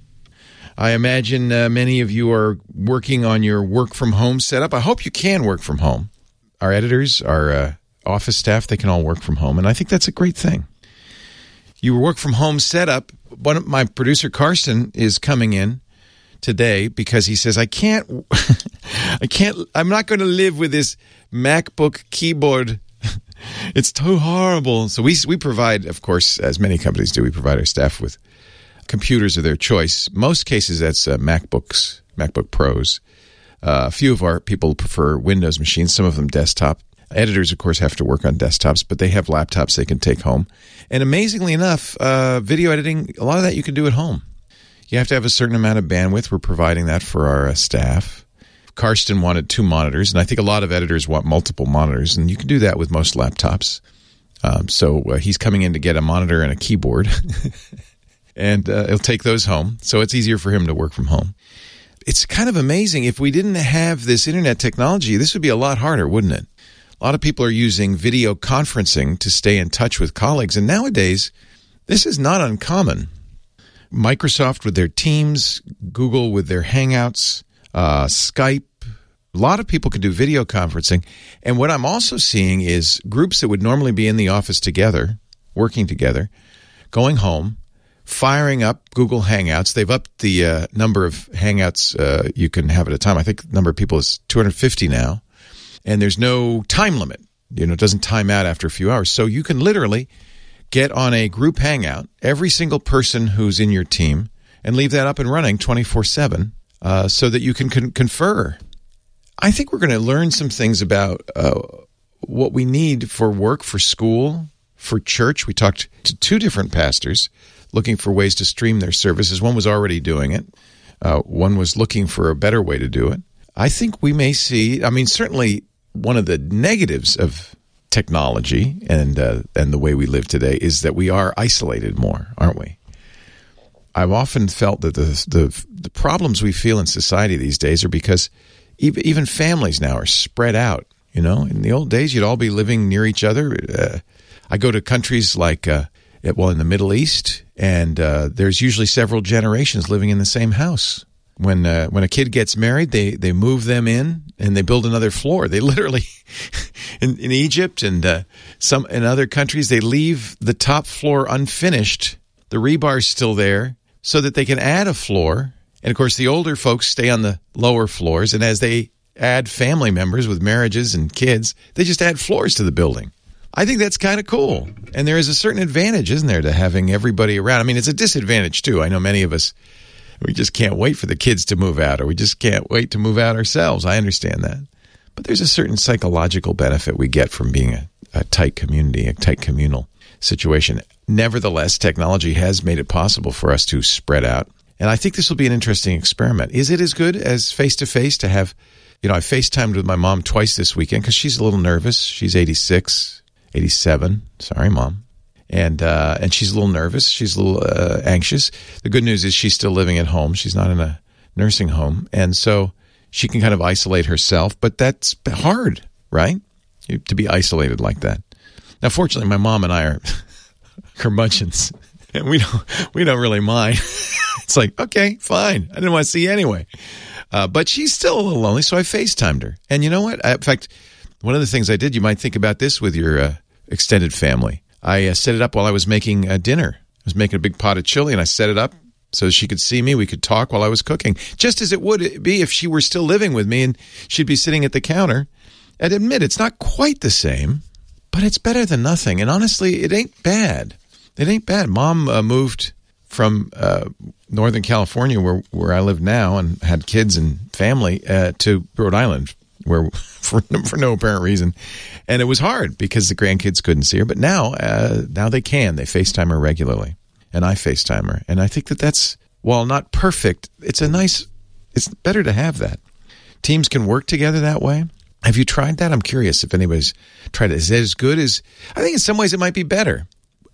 I imagine uh, many of you are working on your work from home setup. I hope you can work from home. Our editors, our uh, office staff, they can all work from home, and I think that's a great thing. You work from home setup. One of my producer Karsten is coming in today because he says I can't I can't I'm not going to live with this MacBook keyboard. it's too horrible. So we we provide of course as many companies do we provide our staff with computers of their choice. Most cases that's uh, MacBooks, MacBook Pros. Uh, a few of our people prefer Windows machines, some of them desktop. Editors, of course, have to work on desktops, but they have laptops they can take home. And amazingly enough, uh, video editing, a lot of that you can do at home. You have to have a certain amount of bandwidth. We're providing that for our uh, staff. Karsten wanted two monitors, and I think a lot of editors want multiple monitors, and you can do that with most laptops. Um, so uh, he's coming in to get a monitor and a keyboard, and uh, he'll take those home. So it's easier for him to work from home. It's kind of amazing. If we didn't have this internet technology, this would be a lot harder, wouldn't it? A lot of people are using video conferencing to stay in touch with colleagues, and nowadays, this is not uncommon. Microsoft with their Teams, Google with their Hangouts, uh, Skype. A lot of people can do video conferencing. And what I'm also seeing is groups that would normally be in the office together, working together, going home, firing up Google Hangouts. They've upped the uh, number of Hangouts uh, you can have at a time. I think the number of people is 250 now. And there's no time limit. You know, it doesn't time out after a few hours. So you can literally get on a group hangout, every single person who's in your team, and leave that up and running 24 uh, 7 so that you can con- confer. I think we're going to learn some things about uh, what we need for work, for school, for church. We talked to two different pastors looking for ways to stream their services. One was already doing it, uh, one was looking for a better way to do it. I think we may see, I mean, certainly one of the negatives of technology and uh, and the way we live today is that we are isolated more, aren't we? I've often felt that the the, the problems we feel in society these days are because even, even families now are spread out. You know, in the old days, you'd all be living near each other. Uh, I go to countries like, uh, well, in the Middle East, and uh, there's usually several generations living in the same house when uh, when a kid gets married, they they move them in and they build another floor. They literally in, in Egypt and uh, some in other countries they leave the top floor unfinished. The rebar's still there so that they can add a floor. And of course, the older folks stay on the lower floors. And as they add family members with marriages and kids, they just add floors to the building. I think that's kind of cool. And there is a certain advantage, isn't there, to having everybody around? I mean, it's a disadvantage too. I know many of us we just can't wait for the kids to move out or we just can't wait to move out ourselves. I understand that. But there's a certain psychological benefit we get from being a, a tight community, a tight communal situation. Nevertheless, technology has made it possible for us to spread out. And I think this will be an interesting experiment. Is it as good as face to face to have, you know, I FaceTimed with my mom twice this weekend because she's a little nervous. She's 86, 87. Sorry, mom and uh, and she's a little nervous. She's a little uh, anxious. The good news is she's still living at home. She's not in a nursing home, and so she can kind of isolate herself. But that's hard, right? To be isolated like that. Now, fortunately, my mom and I are curmudgeons, and we don't we don't really mind. it's like okay, fine. I didn't want to see you anyway. Uh, but she's still a little lonely, so I FaceTimed her. And you know what? I, in fact, one of the things I did, you might think about this with your uh, extended family. I uh, set it up while I was making uh, dinner. I was making a big pot of chili, and I set it up so she could see me. We could talk while I was cooking, just as it would be if she were still living with me and she'd be sitting at the counter. I'd admit it's not quite the same, but it's better than nothing. And honestly, it ain't bad. It ain't bad. Mom uh, moved from uh, Northern California, where where I live now, and had kids and family, uh, to Rhode Island where for for no apparent reason, and it was hard because the grandkids couldn't see her. But now, uh, now they can. They FaceTime her regularly, and I FaceTime her, and I think that that's while not perfect, it's a nice. It's better to have that. Teams can work together that way. Have you tried that? I'm curious if anybody's tried it. Is it as good as? I think in some ways it might be better.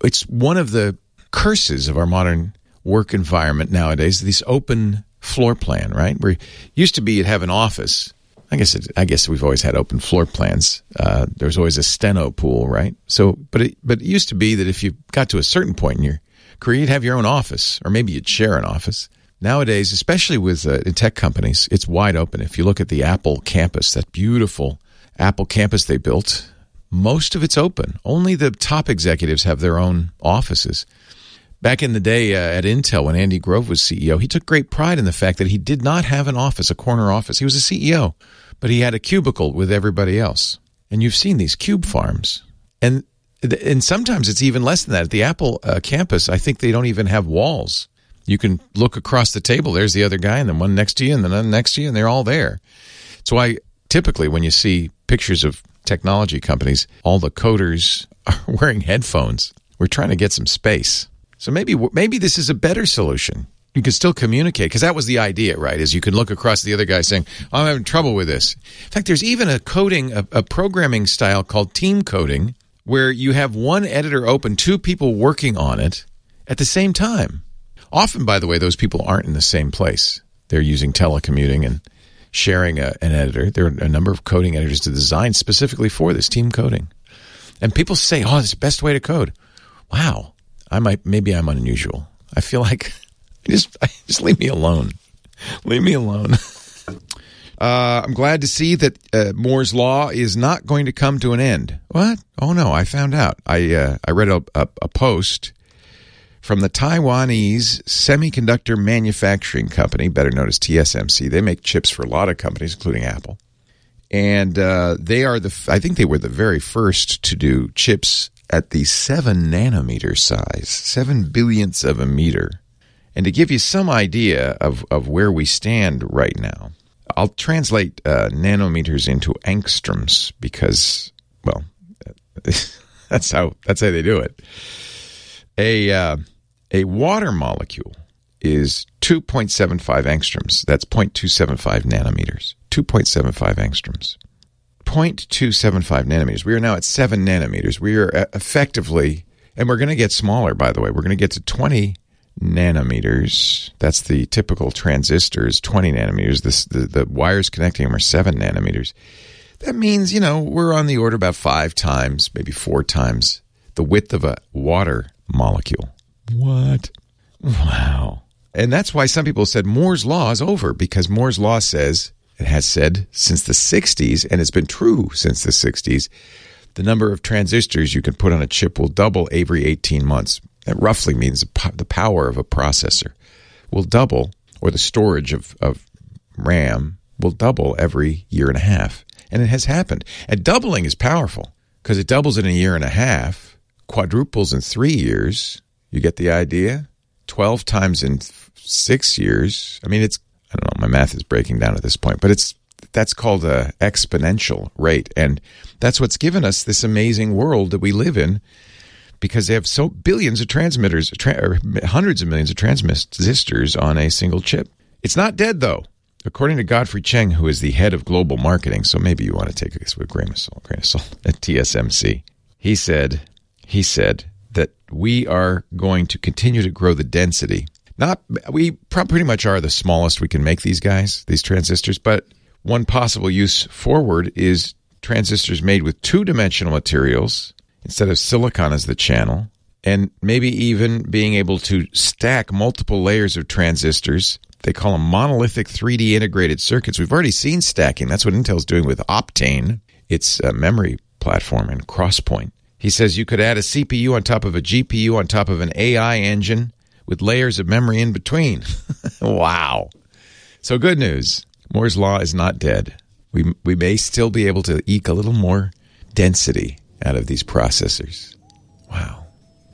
It's one of the curses of our modern work environment nowadays. This open floor plan, right? Where used to be you'd have an office I guess it, I guess we've always had open floor plans. Uh, there was always a steno pool, right? So, but it but it used to be that if you got to a certain point in your career, you'd have your own office, or maybe you'd share an office. Nowadays, especially with uh, tech companies, it's wide open. If you look at the Apple campus, that beautiful Apple campus they built, most of it's open. Only the top executives have their own offices. Back in the day uh, at Intel, when Andy Grove was CEO, he took great pride in the fact that he did not have an office, a corner office. He was a CEO, but he had a cubicle with everybody else. And you've seen these cube farms. And and sometimes it's even less than that. At the Apple uh, campus, I think they don't even have walls. You can look across the table. There's the other guy, and then one next to you, and then one next to you, and they're all there. So why typically, when you see pictures of technology companies, all the coders are wearing headphones. We're trying to get some space. So maybe maybe this is a better solution. You can still communicate because that was the idea, right? Is you can look across the other guy saying, oh, "I'm having trouble with this." In fact, there's even a coding, a, a programming style called team coding, where you have one editor open, two people working on it at the same time. Often, by the way, those people aren't in the same place. They're using telecommuting and sharing a, an editor. There are a number of coding editors designed specifically for this team coding. And people say, "Oh, it's the best way to code." Wow, I might maybe I'm unusual. I feel like just just leave me alone. Leave me alone. Uh, I'm glad to see that uh, Moore's law is not going to come to an end. What? Oh no, I found out. I uh, I read a, a, a, post from the Taiwanese semiconductor manufacturing company, better known as TSMC. They make chips for a lot of companies, including Apple, and uh, they are the. I think they were the very first to do chips at the seven nanometer size, seven billionths of a meter. And to give you some idea of, of where we stand right now, I'll translate uh, nanometers into angstroms because, well, that's how that's how they do it. A uh, a water molecule is 2.75 angstroms. That's 0.275 nanometers. 2.75 angstroms. 0.275 nanometers. We are now at 7 nanometers. We are uh, effectively, and we're going to get smaller, by the way. We're going to get to 20 nanometers. That's the typical transistors, 20 nanometers. This, the, the wires connecting them are 7 nanometers. That means, you know, we're on the order about five times, maybe four times the width of a water molecule. What? Wow. And that's why some people said Moore's Law is over because Moore's Law says, it has said since the 60s, and it's been true since the 60s, the number of transistors you can put on a chip will double every 18 months. That roughly means the power of a processor will double, or the storage of, of RAM will double every year and a half. And it has happened. And doubling is powerful because it doubles in a year and a half, quadruples in three years. You get the idea? 12 times in six years. I mean, it's, I don't know, my math is breaking down at this point, but it's, that's called a exponential rate. And that's what's given us this amazing world that we live in because they have so billions of transmitters, tra- hundreds of millions of transistors on a single chip. It's not dead though, according to Godfrey Cheng, who is the head of global marketing. So maybe you want to take this with grain of salt, grain of salt at TSMC. He said, he said that we are going to continue to grow the density. Not we pretty much are the smallest we can make these guys, these transistors, but one possible use forward is transistors made with two-dimensional materials instead of silicon as the channel, and maybe even being able to stack multiple layers of transistors. They call them monolithic 3D integrated circuits. We've already seen stacking. That's what Intel's doing with Optane, its memory platform, and Crosspoint. He says you could add a CPU on top of a GPU on top of an AI engine with layers of memory in between. wow. So, good news Moore's Law is not dead. We, we may still be able to eke a little more density out of these processors. Wow.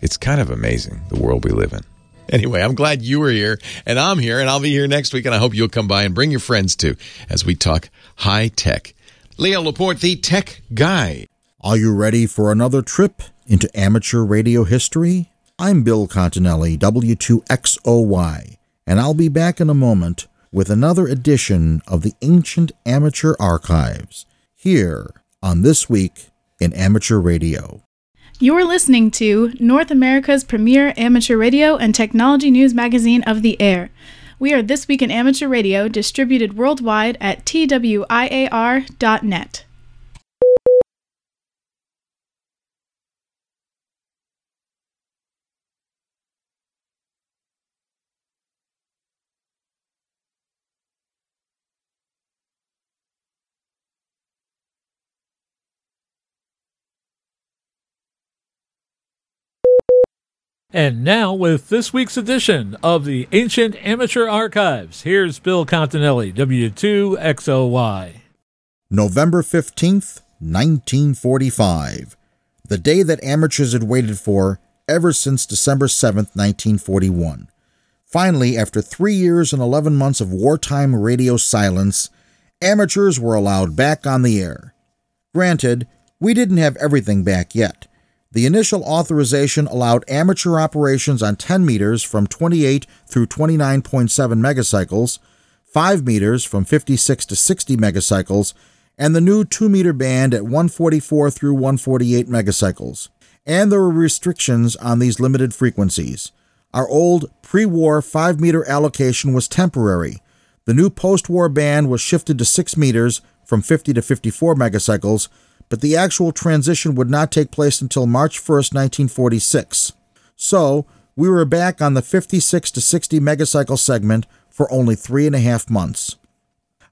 It's kind of amazing the world we live in. Anyway, I'm glad you were here, and I'm here, and I'll be here next week, and I hope you'll come by and bring your friends too as we talk high tech. Leo Laporte, the tech guy. Are you ready for another trip into amateur radio history? I'm Bill Continelli, W2XOY, and I'll be back in a moment with another edition of the Ancient Amateur Archives here on This Week in amateur radio. You're listening to North America's premier amateur radio and technology news magazine of the air. We are This Week in Amateur Radio, distributed worldwide at twiar.net. And now, with this week's edition of the Ancient Amateur Archives, here's Bill Continelli, W2XOY. November 15th, 1945. The day that amateurs had waited for ever since December 7th, 1941. Finally, after three years and 11 months of wartime radio silence, amateurs were allowed back on the air. Granted, we didn't have everything back yet The initial authorization allowed amateur operations on 10 meters from 28 through 29.7 megacycles, 5 meters from 56 to 60 megacycles, and the new 2 meter band at 144 through 148 megacycles. And there were restrictions on these limited frequencies. Our old pre war 5 meter allocation was temporary. The new post war band was shifted to 6 meters from 50 to 54 megacycles, but the actual transition would not take place until March 1, 1946. So, we were back on the 56 to 60 megacycle segment for only three and a half months.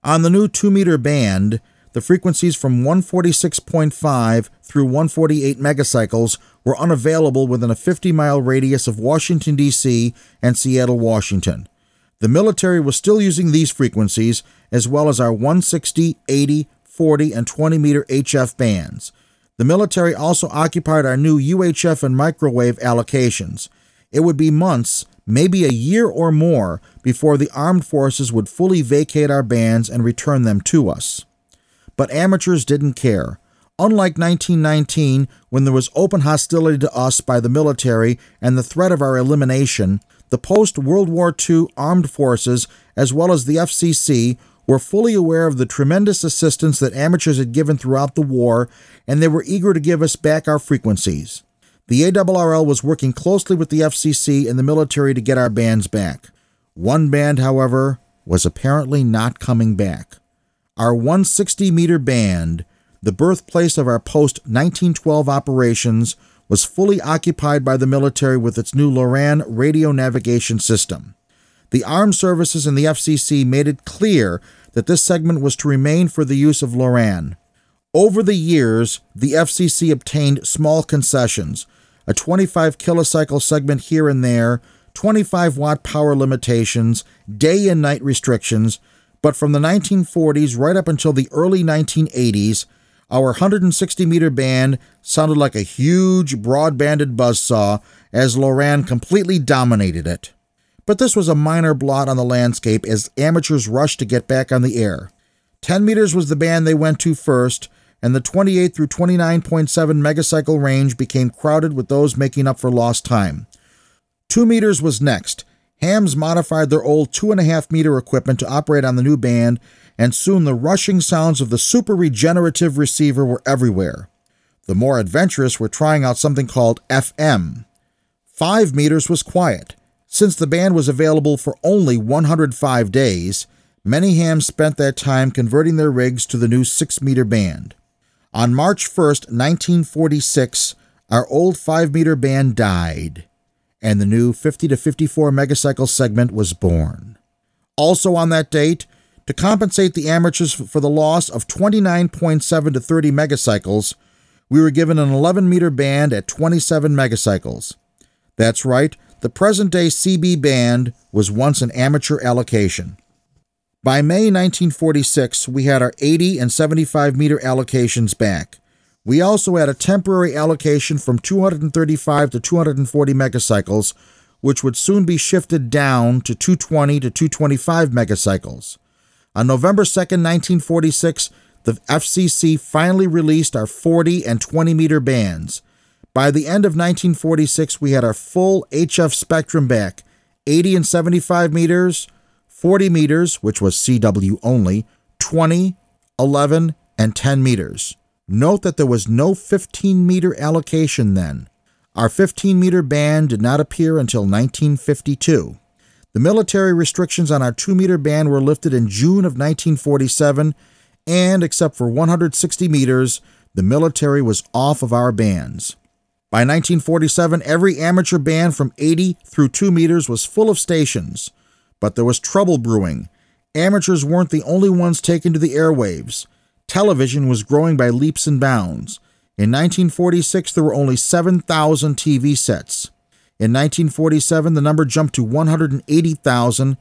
On the new 2 meter band, the frequencies from 146.5 through 148 megacycles were unavailable within a 50 mile radius of Washington, D.C. and Seattle, Washington. The military was still using these frequencies, as well as our 160, 80, 40, and 20 meter HF bands. The military also occupied our new UHF and microwave allocations. It would be months, maybe a year or more, before the armed forces would fully vacate our bands and return them to us. But amateurs didn't care. Unlike 1919, when there was open hostility to us by the military and the threat of our elimination, the post World War II armed forces, as well as the FCC, were fully aware of the tremendous assistance that amateurs had given throughout the war, and they were eager to give us back our frequencies. The ARRL was working closely with the FCC and the military to get our bands back. One band, however, was apparently not coming back. Our 160 meter band, the birthplace of our post 1912 operations, was fully occupied by the military with its new Loran radio navigation system. The armed services and the FCC made it clear that this segment was to remain for the use of Loran. Over the years, the FCC obtained small concessions a 25 kilocycle segment here and there, 25 watt power limitations, day and night restrictions, but from the 1940s right up until the early 1980s, our 160 meter band sounded like a huge, broad banded buzzsaw as Loran completely dominated it. But this was a minor blot on the landscape as amateurs rushed to get back on the air. 10 meters was the band they went to first, and the 28 through 29.7 megacycle range became crowded with those making up for lost time. 2 meters was next. Hams modified their old 2.5 meter equipment to operate on the new band and soon the rushing sounds of the super regenerative receiver were everywhere. The more adventurous were trying out something called FM. Five meters was quiet. Since the band was available for only 105 days, many hams spent that time converting their rigs to the new 6 meter band. On March 1, 1946, our old 5 meter band died, and the new 50 to 54 megacycle segment was born. Also on that date, to compensate the amateurs for the loss of 29.7 to 30 megacycles, we were given an 11 meter band at 27 megacycles. That's right, the present day CB band was once an amateur allocation. By May 1946, we had our 80 and 75 meter allocations back. We also had a temporary allocation from 235 to 240 megacycles, which would soon be shifted down to 220 to 225 megacycles. On November 2, 1946, the FCC finally released our 40 and 20 meter bands. By the end of 1946, we had our full HF spectrum back 80 and 75 meters, 40 meters, which was CW only, 20, 11, and 10 meters. Note that there was no 15 meter allocation then. Our 15 meter band did not appear until 1952. The military restrictions on our 2 meter band were lifted in June of 1947, and except for 160 meters, the military was off of our bands. By 1947, every amateur band from 80 through 2 meters was full of stations. But there was trouble brewing. Amateurs weren't the only ones taken to the airwaves. Television was growing by leaps and bounds. In 1946, there were only 7,000 TV sets. In 1947, the number jumped to 180,000,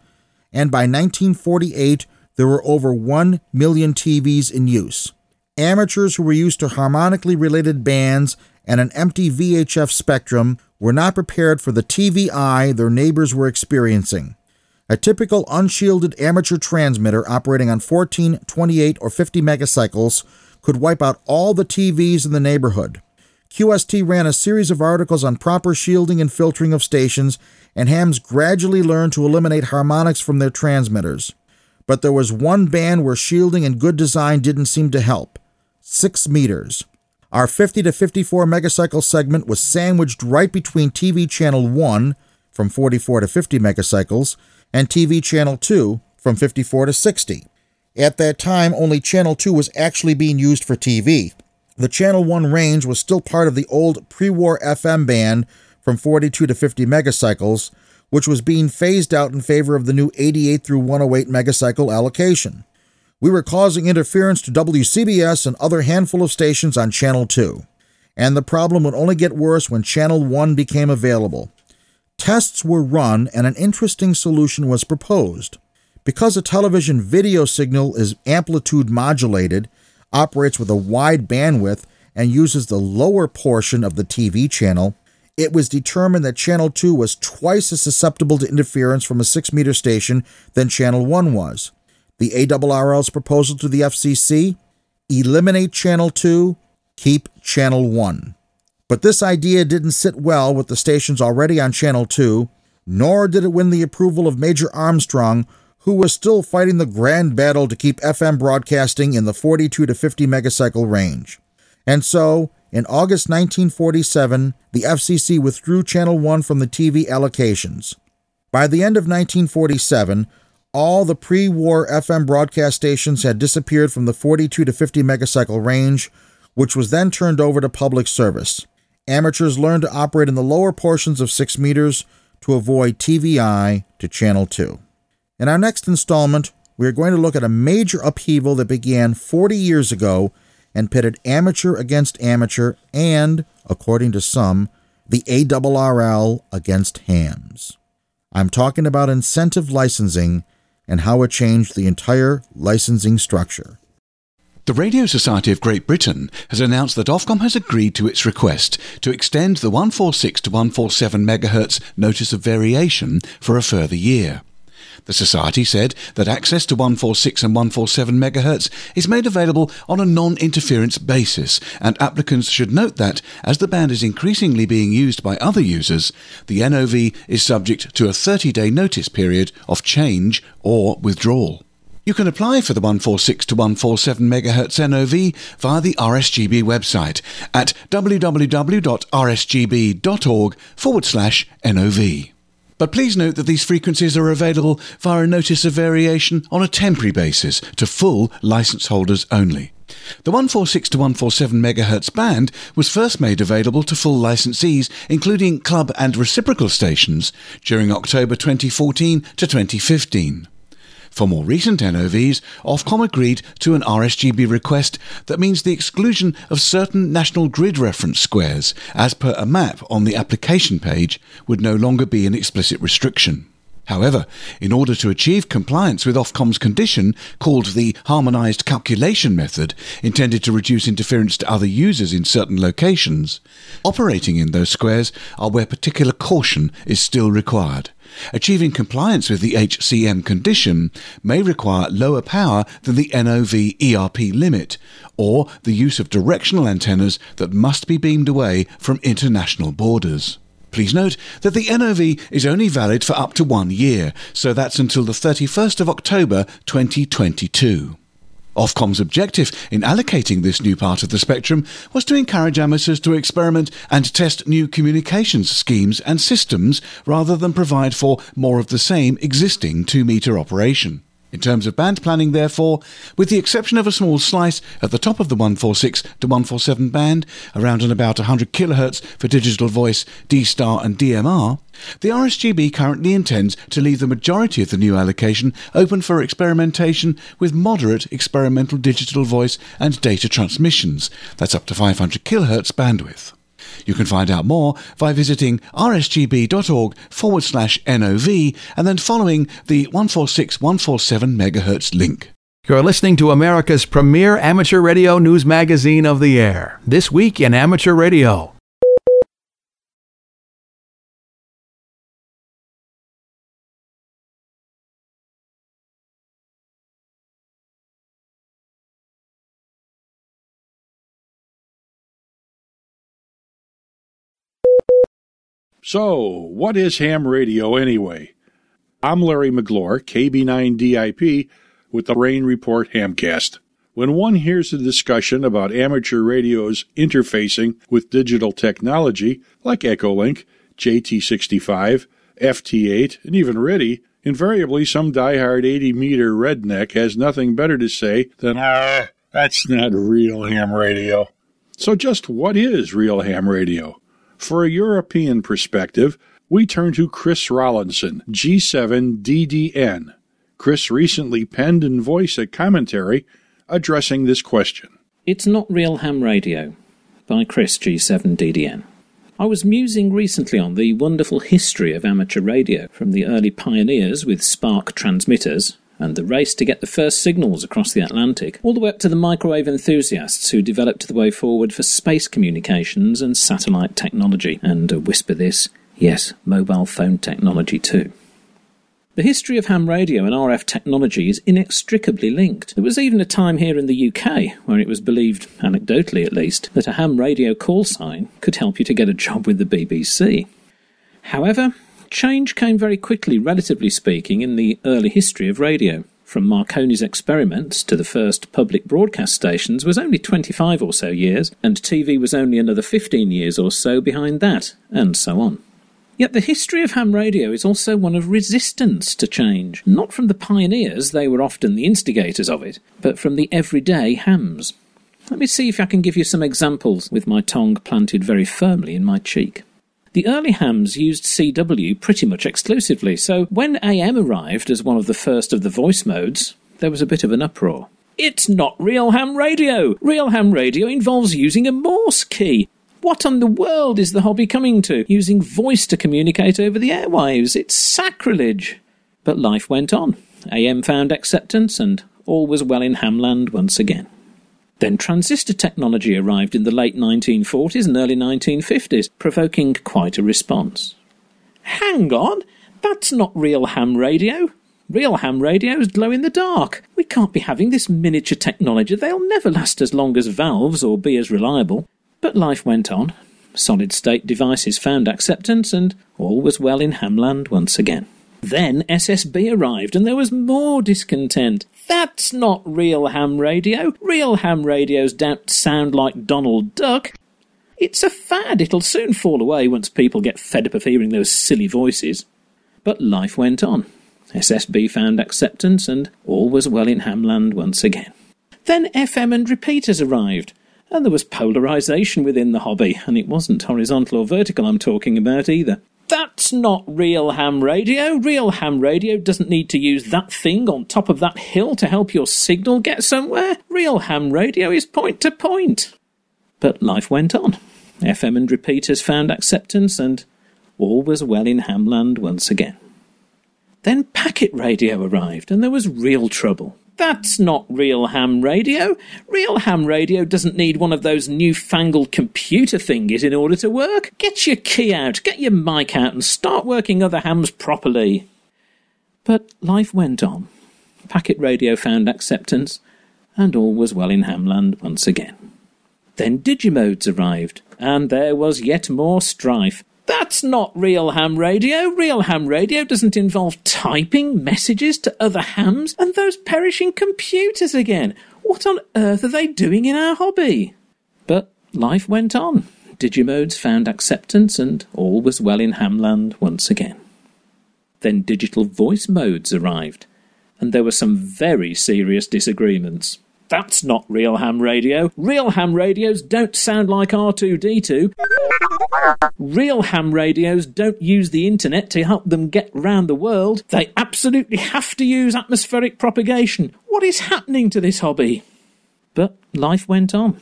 and by 1948, there were over 1 million TVs in use. Amateurs who were used to harmonically related bands and an empty VHF spectrum were not prepared for the TVI their neighbors were experiencing. A typical unshielded amateur transmitter operating on 14, 28, or 50 megacycles could wipe out all the TVs in the neighborhood. QST ran a series of articles on proper shielding and filtering of stations, and hams gradually learned to eliminate harmonics from their transmitters. But there was one band where shielding and good design didn't seem to help 6 meters. Our 50 to 54 megacycle segment was sandwiched right between TV channel 1 from 44 to 50 megacycles and TV channel 2 from 54 to 60. At that time, only channel 2 was actually being used for TV. The channel 1 range was still part of the old pre war FM band from 42 to 50 megacycles, which was being phased out in favor of the new 88 through 108 megacycle allocation. We were causing interference to WCBS and other handful of stations on Channel 2. And the problem would only get worse when Channel 1 became available. Tests were run and an interesting solution was proposed. Because a television video signal is amplitude modulated, operates with a wide bandwidth, and uses the lower portion of the TV channel, it was determined that Channel 2 was twice as susceptible to interference from a 6 meter station than Channel 1 was. The ARRL's proposal to the FCC eliminate Channel 2, keep Channel 1. But this idea didn't sit well with the stations already on Channel 2, nor did it win the approval of Major Armstrong, who was still fighting the grand battle to keep FM broadcasting in the 42 to 50 megacycle range. And so, in August 1947, the FCC withdrew Channel 1 from the TV allocations. By the end of 1947, all the pre war FM broadcast stations had disappeared from the 42 to 50 megacycle range, which was then turned over to public service. Amateurs learned to operate in the lower portions of 6 meters to avoid TVI to Channel 2. In our next installment, we are going to look at a major upheaval that began 40 years ago and pitted amateur against amateur and, according to some, the ARRL against hams. I'm talking about incentive licensing and how it changed the entire licensing structure. The Radio Society of Great Britain has announced that Ofcom has agreed to its request to extend the 146 to 147 MHz notice of variation for a further year. The Society said that access to 146 and 147 MHz is made available on a non interference basis, and applicants should note that, as the band is increasingly being used by other users, the NOV is subject to a 30 day notice period of change or withdrawal. You can apply for the 146 to 147 MHz NOV via the RSGB website at www.rsgb.org forward slash NOV. But please note that these frequencies are available via a notice of variation on a temporary basis to full license holders only. The 146 to 147 MHz band was first made available to full licensees, including club and reciprocal stations, during October 2014 to 2015. For more recent NOVs, Ofcom agreed to an RSGB request that means the exclusion of certain national grid reference squares, as per a map on the application page, would no longer be an explicit restriction. However, in order to achieve compliance with Ofcom's condition, called the Harmonised Calculation Method, intended to reduce interference to other users in certain locations, operating in those squares are where particular caution is still required. Achieving compliance with the HCM condition may require lower power than the NOV ERP limit, or the use of directional antennas that must be beamed away from international borders. Please note that the NOV is only valid for up to one year, so that's until the 31st of October 2022. Ofcom's objective in allocating this new part of the spectrum was to encourage amateurs to experiment and test new communications schemes and systems rather than provide for more of the same existing 2 metre operation. In terms of band planning, therefore, with the exception of a small slice at the top of the 146 to 147 band, around and about 100 kHz for digital voice, D Star, and DMR, the RSGB currently intends to leave the majority of the new allocation open for experimentation with moderate experimental digital voice and data transmissions. That's up to 500 kHz bandwidth. You can find out more by visiting rsgb.org forward slash NOV and then following the 146 147 MHz link. You're listening to America's premier amateur radio news magazine of the air. This week in amateur radio. So, what is ham radio anyway? I'm Larry McGlure, KB9DIP, with the Rain Report Hamcast. When one hears a discussion about amateur radio's interfacing with digital technology like Echolink, JT65, FT8, and even RTTY, invariably some die-hard 80 meter redneck has nothing better to say than, ah, that's not real ham radio. So, just what is real ham radio? For a European perspective, we turn to Chris Rollinson, G7DDN. Chris recently penned and voiced a commentary addressing this question. It's Not Real Ham Radio by Chris G7DDN. I was musing recently on the wonderful history of amateur radio, from the early pioneers with spark transmitters and the race to get the first signals across the Atlantic, all the way up to the microwave enthusiasts who developed the way forward for space communications and satellite technology, and uh, whisper this, yes, mobile phone technology too. The history of ham radio and RF technology is inextricably linked. There was even a time here in the UK where it was believed, anecdotally at least, that a ham radio call sign could help you to get a job with the BBC. However, change came very quickly, relatively speaking, in the early history of radio. From Marconi's experiments to the first public broadcast stations was only 25 or so years, and TV was only another 15 years or so behind that, and so on. Yet the history of ham radio is also one of resistance to change, not from the pioneers, they were often the instigators of it, but from the everyday hams. Let me see if I can give you some examples with my tongue planted very firmly in my cheek. The early hams used CW pretty much exclusively, so when AM arrived as one of the first of the voice modes, there was a bit of an uproar. It's not real ham radio! Real ham radio involves using a Morse key. What on the world is the hobby coming to? Using voice to communicate over the airwaves. It's sacrilege. But life went on. AM found acceptance, and all was well in Hamland once again. Then transistor technology arrived in the late 1940s and early 1950s, provoking quite a response. Hang on, that's not real ham radio. Real ham radios glow in the dark. We can't be having this miniature technology. They'll never last as long as valves or be as reliable. But life went on. Solid state devices found acceptance, and all was well in Hamland once again. Then SSB arrived, and there was more discontent. That's not real ham radio. Real ham radios don't sound like Donald Duck. It's a fad. It'll soon fall away once people get fed up of hearing those silly voices. But life went on. SSB found acceptance, and all was well in Hamland once again. Then FM and repeaters arrived. And there was polarization within the hobby, and it wasn't horizontal or vertical I'm talking about either. That's not real ham radio. Real ham radio doesn't need to use that thing on top of that hill to help your signal get somewhere. Real ham radio is point to point. But life went on. FM and repeaters found acceptance, and all was well in Hamland once again. Then packet radio arrived, and there was real trouble. That's not real ham radio. Real ham radio doesn't need one of those newfangled computer thingies in order to work. Get your key out, get your mic out, and start working other hams properly. But life went on. Packet radio found acceptance, and all was well in Hamland once again. Then Digimodes arrived, and there was yet more strife. That's not real ham radio. Real ham radio doesn't involve typing messages to other hams and those perishing computers again. What on earth are they doing in our hobby? But life went on. Digimodes found acceptance and all was well in Hamland once again. Then digital voice modes arrived, and there were some very serious disagreements. That's not real ham radio. Real ham radios don't sound like R2D2. Real ham radios don't use the internet to help them get round the world. They absolutely have to use atmospheric propagation. What is happening to this hobby? But life went on.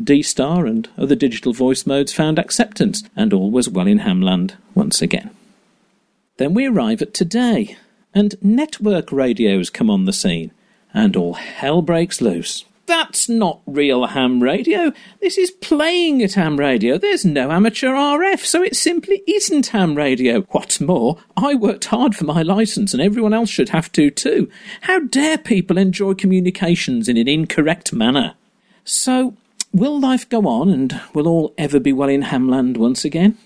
D Star and other digital voice modes found acceptance, and all was well in Hamland once again. Then we arrive at today, and network radios come on the scene and all hell breaks loose. That's not real ham radio. This is playing at ham radio. There's no amateur RF, so it simply isn't ham radio. What's more, I worked hard for my license and everyone else should have to too. How dare people enjoy communications in an incorrect manner? So, will life go on and will all ever be well in Hamland once again?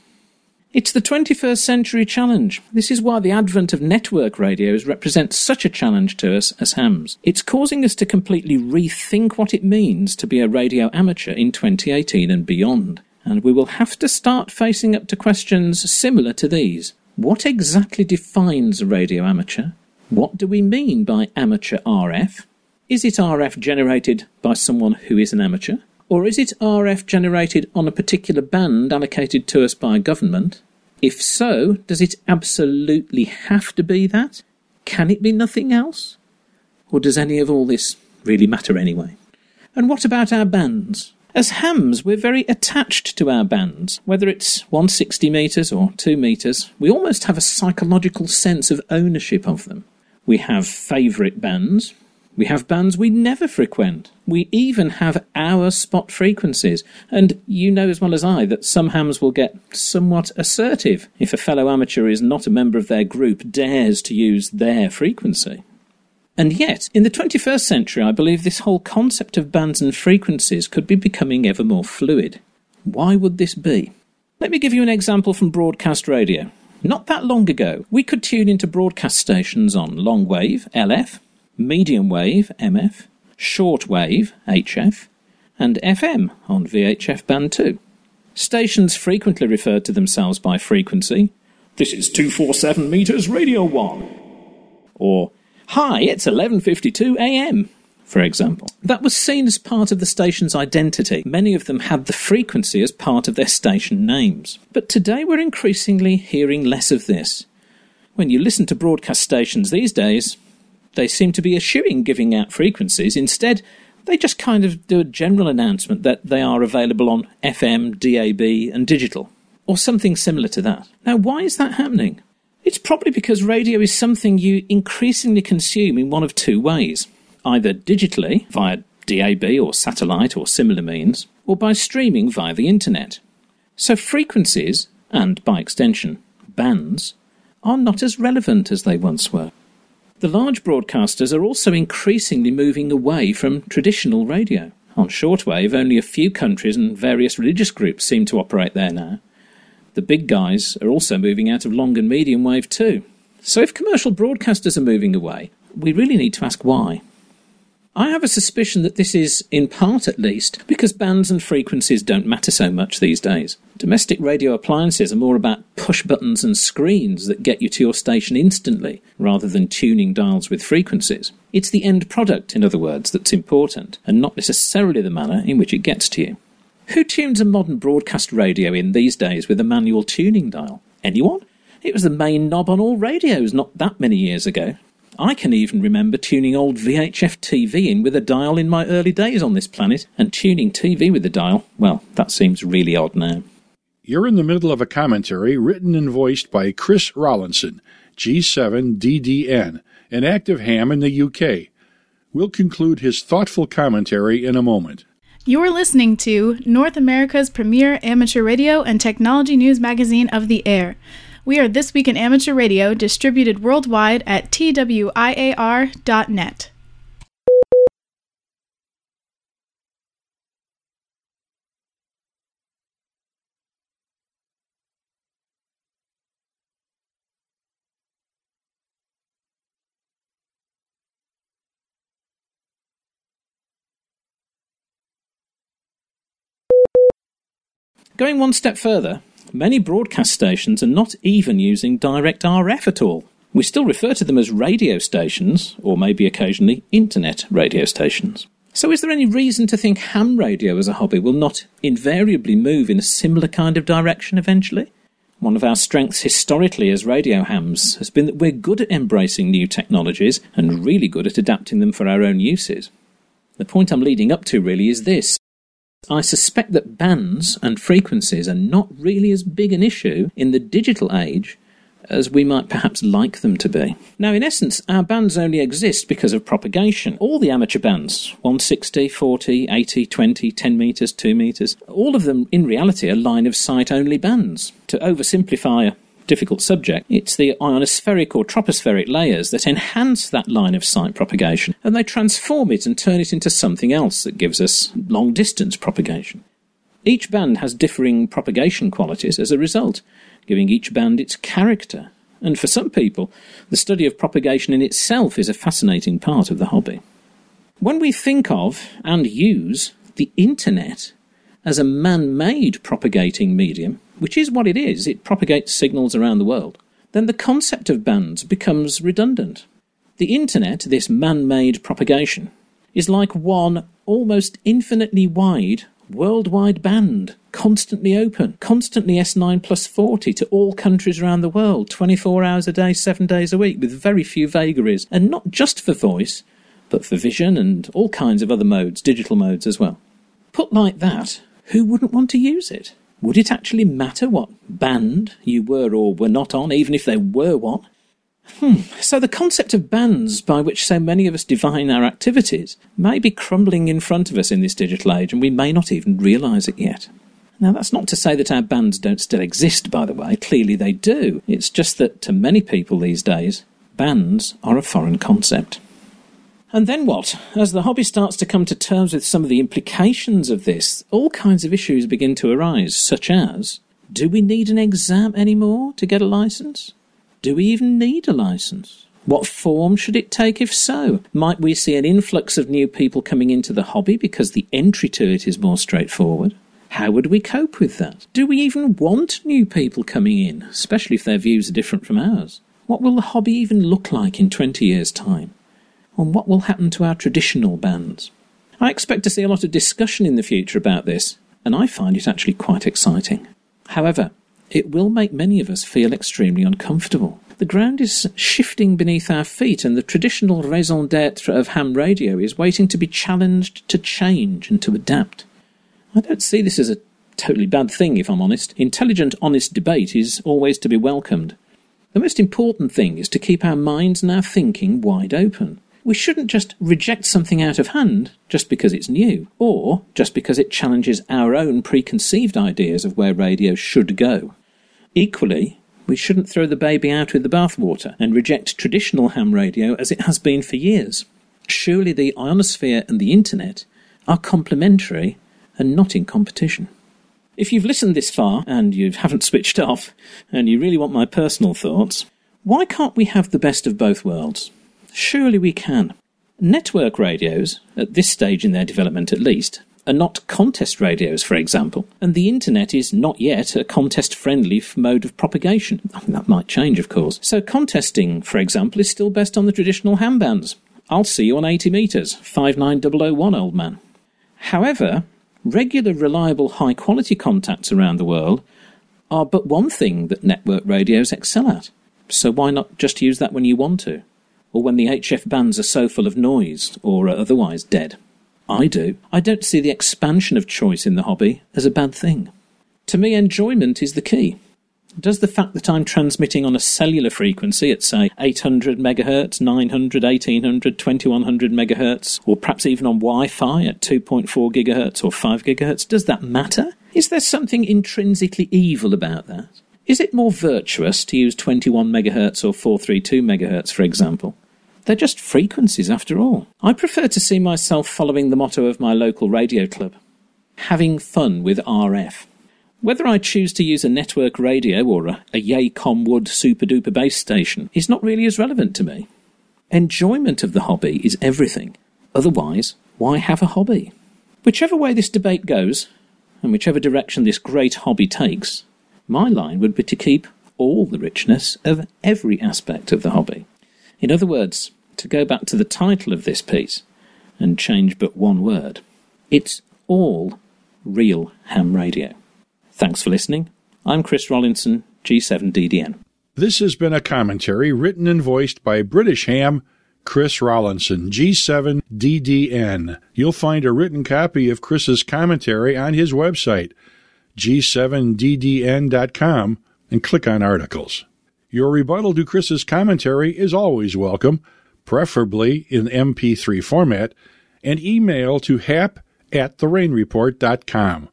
It's the 21st century challenge. This is why the advent of network radios represents such a challenge to us as hams. It's causing us to completely rethink what it means to be a radio amateur in 2018 and beyond. And we will have to start facing up to questions similar to these. What exactly defines a radio amateur? What do we mean by amateur RF? Is it RF generated by someone who is an amateur? Or is it RF generated on a particular band allocated to us by a government? If so, does it absolutely have to be that? Can it be nothing else? Or does any of all this really matter anyway? And what about our bands? As hams, we're very attached to our bands. Whether it's 160 metres or 2 metres, we almost have a psychological sense of ownership of them. We have favourite bands, we have bands we never frequent. We even have our spot frequencies. And you know as well as I that some hams will get somewhat assertive if a fellow amateur is not a member of their group dares to use their frequency. And yet, in the 21st century, I believe this whole concept of bands and frequencies could be becoming ever more fluid. Why would this be? Let me give you an example from broadcast radio. Not that long ago, we could tune into broadcast stations on long wave, LF, medium wave MF, short wave HF, and FM on VHF band 2. Stations frequently referred to themselves by frequency. This is 247 meters radio 1. Or Hi, it's 11:52 a.m. For example, that was seen as part of the station's identity. Many of them had the frequency as part of their station names. But today we're increasingly hearing less of this. When you listen to broadcast stations these days, they seem to be eschewing giving out frequencies. Instead, they just kind of do a general announcement that they are available on FM, DAB, and digital, or something similar to that. Now, why is that happening? It's probably because radio is something you increasingly consume in one of two ways either digitally, via DAB or satellite or similar means, or by streaming via the internet. So frequencies, and by extension, bands, are not as relevant as they once were. The large broadcasters are also increasingly moving away from traditional radio. On shortwave, only a few countries and various religious groups seem to operate there now. The big guys are also moving out of long and medium wave too. So if commercial broadcasters are moving away, we really need to ask why. I have a suspicion that this is, in part at least, because bands and frequencies don't matter so much these days. Domestic radio appliances are more about push buttons and screens that get you to your station instantly, rather than tuning dials with frequencies. It's the end product, in other words, that's important, and not necessarily the manner in which it gets to you. Who tunes a modern broadcast radio in these days with a manual tuning dial? Anyone? It was the main knob on all radios not that many years ago. I can even remember tuning old VHF TV in with a dial in my early days on this planet, and tuning TV with a dial, well, that seems really odd now. You're in the middle of a commentary written and voiced by Chris Rollinson, G7DDN, an active ham in the UK. We'll conclude his thoughtful commentary in a moment. You're listening to North America's premier amateur radio and technology news magazine of the air. We are This Week in Amateur Radio, distributed worldwide at twiar.net. Going one step further, many broadcast stations are not even using direct RF at all. We still refer to them as radio stations, or maybe occasionally internet radio stations. So, is there any reason to think ham radio as a hobby will not invariably move in a similar kind of direction eventually? One of our strengths historically as radio hams has been that we're good at embracing new technologies and really good at adapting them for our own uses. The point I'm leading up to really is this I suspect that bands and frequencies are not really as big an issue in the digital age as we might perhaps like them to be. Now, in essence, our bands only exist because of propagation. All the amateur bands 160, 40, 80, 20, 10 metres, 2 metres all of them in reality are line of sight only bands. To oversimplify difficult subject, it's the ionospheric or tropospheric layers that enhance that line of sight propagation and they transform it and turn it into something else that gives us long distance propagation. Each band has differing propagation qualities as a result. giving each band its character. And for some people, the study of propagation in itself is a fascinating part of the hobby. When we think of and use the internet as a man made propagating medium, which is what it is, it propagates signals around the world, then the concept of bands becomes redundant. The internet, this man made propagation, is like one almost infinitely wide worldwide band, constantly open, constantly S9 plus 40 to all countries around the world, 24 hours a day, 7 days a week, with very few vagaries, and not just for voice, but for vision and all kinds of other modes, digital modes as well. Put like that, who wouldn't want to use it? Would it actually matter what band you were or were not on, even if there were one? Hmm. So the concept of bands by which so many of us define our activities may be crumbling in front of us in this digital age, and we may not even realise it yet. Now, that's not to say that our bands don't still exist, by the way. Clearly they do. It's just that to many people these days, bands are a foreign concept. And then what? As the hobby starts to come to terms with some of the implications of this, all kinds of issues begin to arise, such as do we need an exam anymore to get a license? Do we even need a license? What form should it take if so? Might we see an influx of new people coming into the hobby because the entry to it is more straightforward? How would we cope with that? Do we even want new people coming in, especially if their views are different from ours? What will the hobby even look like in 20 years' time? And what will happen to our traditional bands? I expect to see a lot of discussion in the future about this, and I find it actually quite exciting. However, it will make many of us feel extremely uncomfortable. The ground is shifting beneath our feet, and the traditional raison d'etre of ham radio is waiting to be challenged to change and to adapt. I don't see this as a totally bad thing, if I'm honest. Intelligent, honest debate is always to be welcomed. The most important thing is to keep our minds and our thinking wide open. We shouldn't just reject something out of hand just because it's new, or just because it challenges our own preconceived ideas of where radio should go. Equally, we shouldn't throw the baby out with the bathwater and reject traditional ham radio as it has been for years. Surely the ionosphere and the internet are complementary and not in competition. If you've listened this far and you haven't switched off and you really want my personal thoughts, why can't we have the best of both worlds? Surely we can. Network radios, at this stage in their development at least, are not contest radios, for example, and the internet is not yet a contest friendly mode of propagation. I mean, that might change, of course. So, contesting, for example, is still best on the traditional ham bands. I'll see you on 80 metres, 59001, old man. However, regular, reliable, high quality contacts around the world are but one thing that network radios excel at. So, why not just use that when you want to? Or when the HF bands are so full of noise or are otherwise dead? I do. I don't see the expansion of choice in the hobby as a bad thing. To me, enjoyment is the key. Does the fact that I'm transmitting on a cellular frequency at, say, 800 MHz, 900, 1800, 2100 MHz, or perhaps even on Wi Fi at 2.4 GHz or 5 GHz, does that matter? Is there something intrinsically evil about that? Is it more virtuous to use 21 MHz or 432 MHz, for example? They're just frequencies after all. I prefer to see myself following the motto of my local radio club having fun with RF. Whether I choose to use a network radio or a, a Yacom Wood super duper base station is not really as relevant to me. Enjoyment of the hobby is everything. Otherwise, why have a hobby? Whichever way this debate goes, and whichever direction this great hobby takes, my line would be to keep all the richness of every aspect of the hobby. In other words, to go back to the title of this piece and change but one word, it's all real ham radio. Thanks for listening. I'm Chris Rollinson, G7DDN. This has been a commentary written and voiced by British ham Chris Rollinson, G7DDN. You'll find a written copy of Chris's commentary on his website, g7ddn.com, and click on articles. Your rebuttal to Chris's commentary is always welcome, preferably in MP3 format, and email to hap at therainreport.com.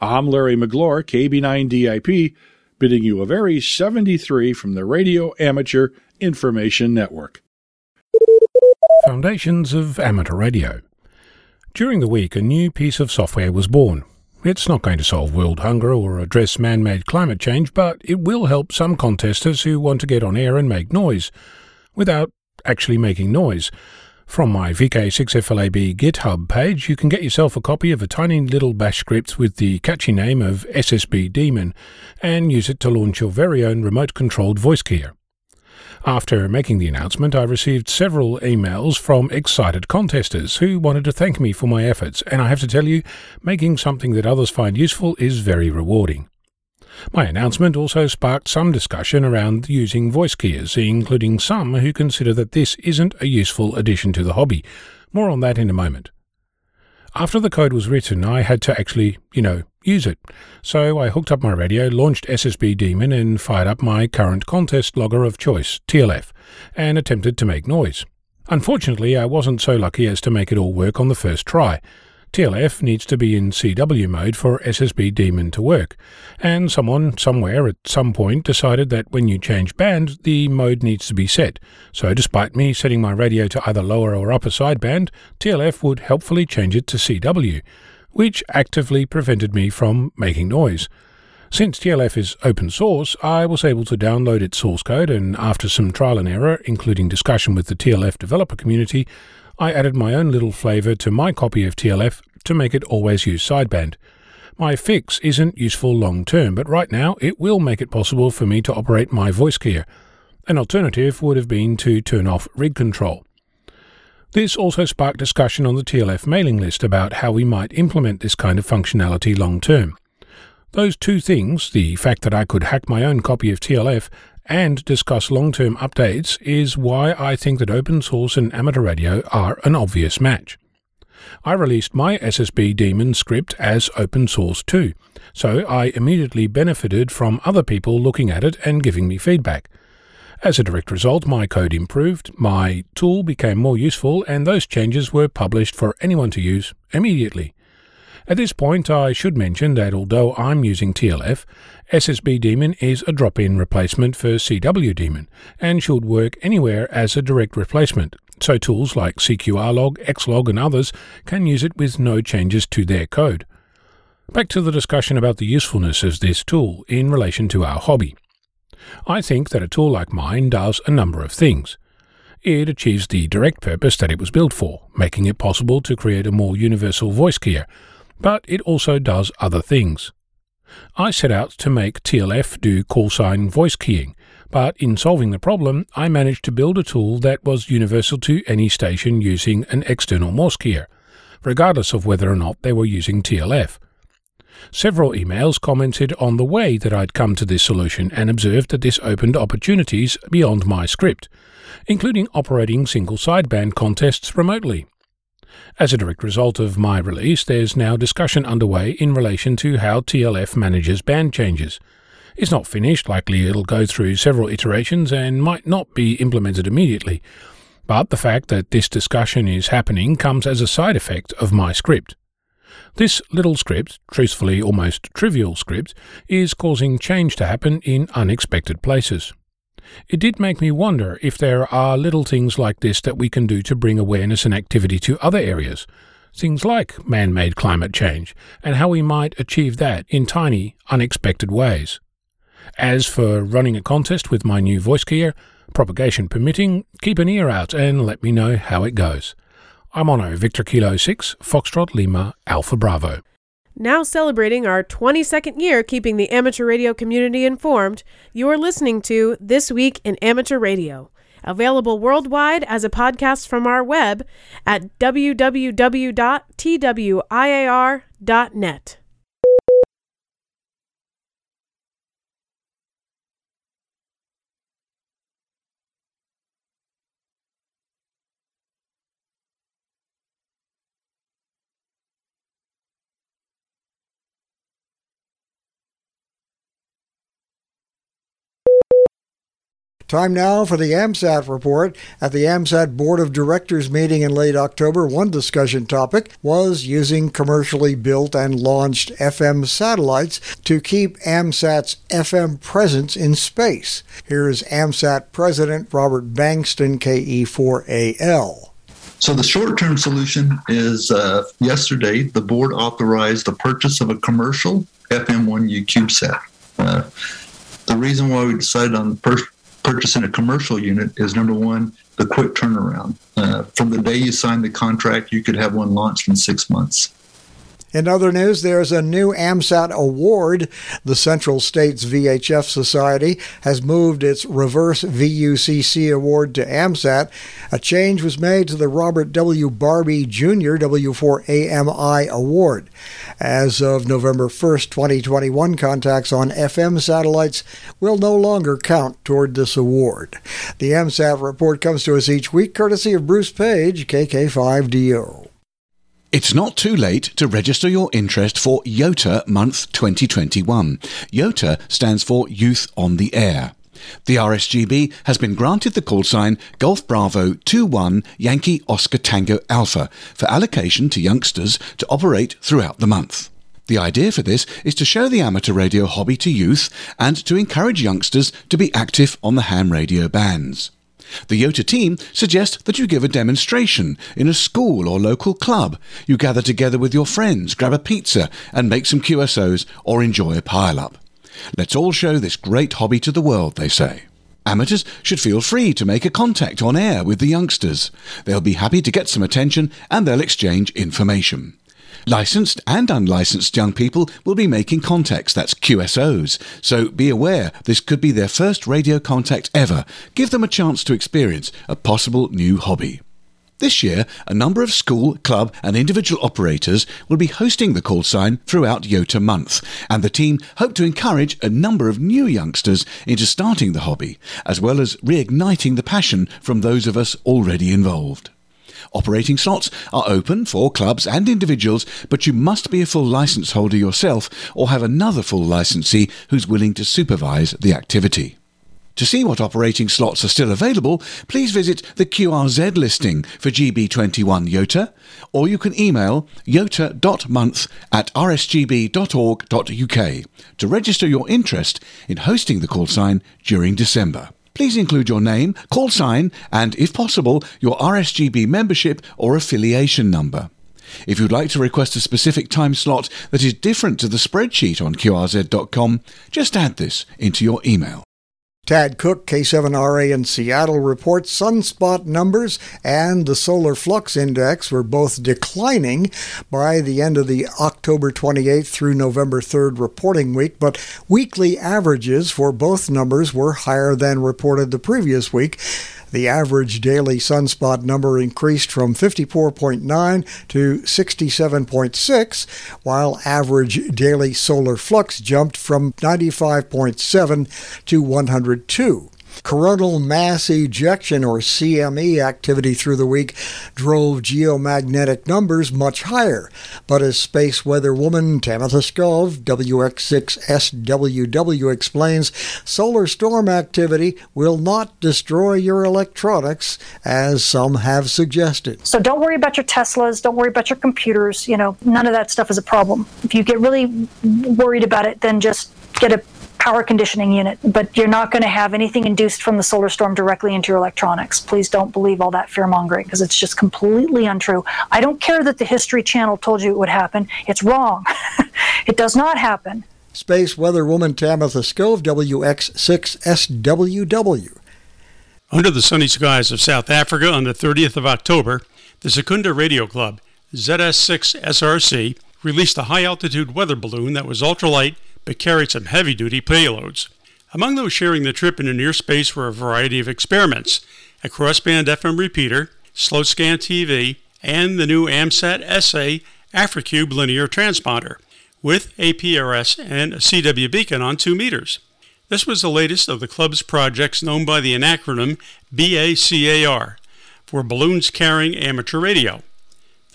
I'm Larry McGlure, KB9DIP, bidding you a very 73 from the Radio Amateur Information Network. Foundations of Amateur Radio. During the week, a new piece of software was born It's not going to solve world hunger or address man made climate change, but it will help some contesters who want to get on air and make noise without actually making noise. From my VK6FLAB GitHub page, you can get yourself a copy of a tiny little bash script with the catchy name of SSB Daemon and use it to launch your very own remote controlled voice keyer. After making the announcement, I received several emails from excited contesters who wanted to thank me for my efforts, and I have to tell you, making something that others find useful is very rewarding. My announcement also sparked some discussion around using voice keyers, including some who consider that this isn't a useful addition to the hobby. More on that in a moment. After the code was written, I had to actually, you know, use it. So I hooked up my radio, launched SSB Daemon, and fired up my current contest logger of choice, TLF, and attempted to make noise. Unfortunately, I wasn't so lucky as to make it all work on the first try. TLF needs to be in CW mode for SSB Daemon to work, and someone somewhere at some point decided that when you change band, the mode needs to be set. So, despite me setting my radio to either lower or upper sideband, TLF would helpfully change it to CW, which actively prevented me from making noise. Since TLF is open source, I was able to download its source code, and after some trial and error, including discussion with the TLF developer community, I added my own little flavour to my copy of TLF to make it always use sideband. My fix isn't useful long term, but right now it will make it possible for me to operate my voice keyer. An alternative would have been to turn off rig control. This also sparked discussion on the TLF mailing list about how we might implement this kind of functionality long term. Those two things, the fact that I could hack my own copy of TLF and discuss long term updates is why I think that open source and amateur radio are an obvious match. I released my SSB Daemon script as open source too, so I immediately benefited from other people looking at it and giving me feedback. As a direct result, my code improved, my tool became more useful, and those changes were published for anyone to use immediately. At this point, I should mention that although I'm using TLF, SSB Daemon is a drop in replacement for CW Daemon and should work anywhere as a direct replacement, so tools like CQRlog, Xlog, and others can use it with no changes to their code. Back to the discussion about the usefulness of this tool in relation to our hobby. I think that a tool like mine does a number of things. It achieves the direct purpose that it was built for, making it possible to create a more universal voice keyer but it also does other things. I set out to make TLF do call sign voice keying, but in solving the problem, I managed to build a tool that was universal to any station using an external Morse keyer, regardless of whether or not they were using TLF. Several emails commented on the way that I'd come to this solution and observed that this opened opportunities beyond my script, including operating single sideband contests remotely. As a direct result of my release, there's now discussion underway in relation to how TLF manages band changes. It's not finished, likely it'll go through several iterations and might not be implemented immediately. But the fact that this discussion is happening comes as a side effect of my script. This little script, truthfully almost trivial script, is causing change to happen in unexpected places. It did make me wonder if there are little things like this that we can do to bring awareness and activity to other areas, things like man made climate change, and how we might achieve that in tiny, unexpected ways. As for running a contest with my new voice keyer, propagation permitting, keep an ear out and let me know how it goes. I'm on Victor Kilo 6, Foxtrot Lima, Alpha Bravo. Now celebrating our 22nd year keeping the amateur radio community informed, you're listening to This Week in Amateur Radio, available worldwide as a podcast from our web at www.twiar.net. Time now for the AMSAT report. At the AMSAT Board of Directors meeting in late October, one discussion topic was using commercially built and launched FM satellites to keep AMSAT's FM presence in space. Here is AMSAT President Robert Bankston, KE4AL. So the short-term solution is uh, yesterday the board authorized the purchase of a commercial FM1U CubeSat. Uh, the reason why we decided on the per- purchasing a commercial unit is number one, the quick turnaround. Uh, from the day you sign the contract, you could have one launched in six months. In other news, there's a new AMSAT award. The Central States VHF Society has moved its reverse VUCC award to AMSAT. A change was made to the Robert W. Barbee Jr. W4AMI award. As of November 1st, 2021, contacts on FM satellites will no longer count toward this award. The AMSAT report comes to us each week courtesy of Bruce Paige, KK5DO. It's not too late to register your interest for YOTA Month 2021. YOTA stands for Youth on the Air. The RSGB has been granted the call sign Golf Bravo 21 Yankee Oscar Tango Alpha for allocation to youngsters to operate throughout the month. The idea for this is to show the amateur radio hobby to youth and to encourage youngsters to be active on the ham radio bands. The YOTA team suggests that you give a demonstration in a school or local club. You gather together with your friends, grab a pizza, and make some QSOs or enjoy a pile up. Let's all show this great hobby to the world, they say. Amateurs should feel free to make a contact on air with the youngsters. They'll be happy to get some attention and they'll exchange information. Licensed and unlicensed young people will be making contacts, that's QSOs, so be aware this could be their first radio contact ever. Give them a chance to experience a possible new hobby. This year, a number of school, club, and individual operators will be hosting the call sign throughout YOTA month, and the team hope to encourage a number of new youngsters into starting the hobby, as well as reigniting the passion from those of us already involved. Operating slots are open for clubs and individuals, but you must be a full license holder yourself or have another full licensee who's willing to supervise the activity. To see what operating slots are still available, please visit the QRZ listing for GB21 YOTA, or you can email yota.month at rsgb.org.uk to register your interest in hosting the call sign during December. Please include your name, call sign, and, if possible, your RSGB membership or affiliation number. If you'd like to request a specific time slot that is different to the spreadsheet on QRZ.com, just add this into your email. Tad Cook, K7RA in Seattle, reports sunspot numbers and the solar flux index were both declining by the end of the October 28th through November 3rd reporting week, but weekly averages for both numbers were higher than reported the previous week. The average daily sunspot number increased from 54.9 to 67.6, while average daily solar flux jumped from 95.7 to 102. Coronal mass ejection, or CME, activity through the week drove geomagnetic numbers much higher. But as space weather woman Tamitha Skov, WX6SWW, explains, solar storm activity will not destroy your electronics, as some have suggested. So don't worry about your Teslas, don't worry about your computers. You know, none of that stuff is a problem. If you get really worried about it, then just get a power conditioning unit, but you're not going to have anything induced from the solar storm directly into your electronics. Please don't believe all that fear mongering because it's just completely untrue. I don't care that the History Channel told you it would happen, it's wrong. it does not happen. Space Weather Woman Tamitha Skov, WX6SWW. Under the sunny skies of South Africa on the 30th of October, the Secunda Radio Club, ZS6 SRC, released a high altitude weather balloon that was ultralight but carried some heavy duty payloads. Among those sharing the trip into near space were a variety of experiments a crossband FM repeater, slow scan TV, and the new AMSAT SA Africube linear transponder with APRS and a CW beacon on 2 meters. This was the latest of the club's projects known by the acronym BACAR for Balloons Carrying Amateur Radio.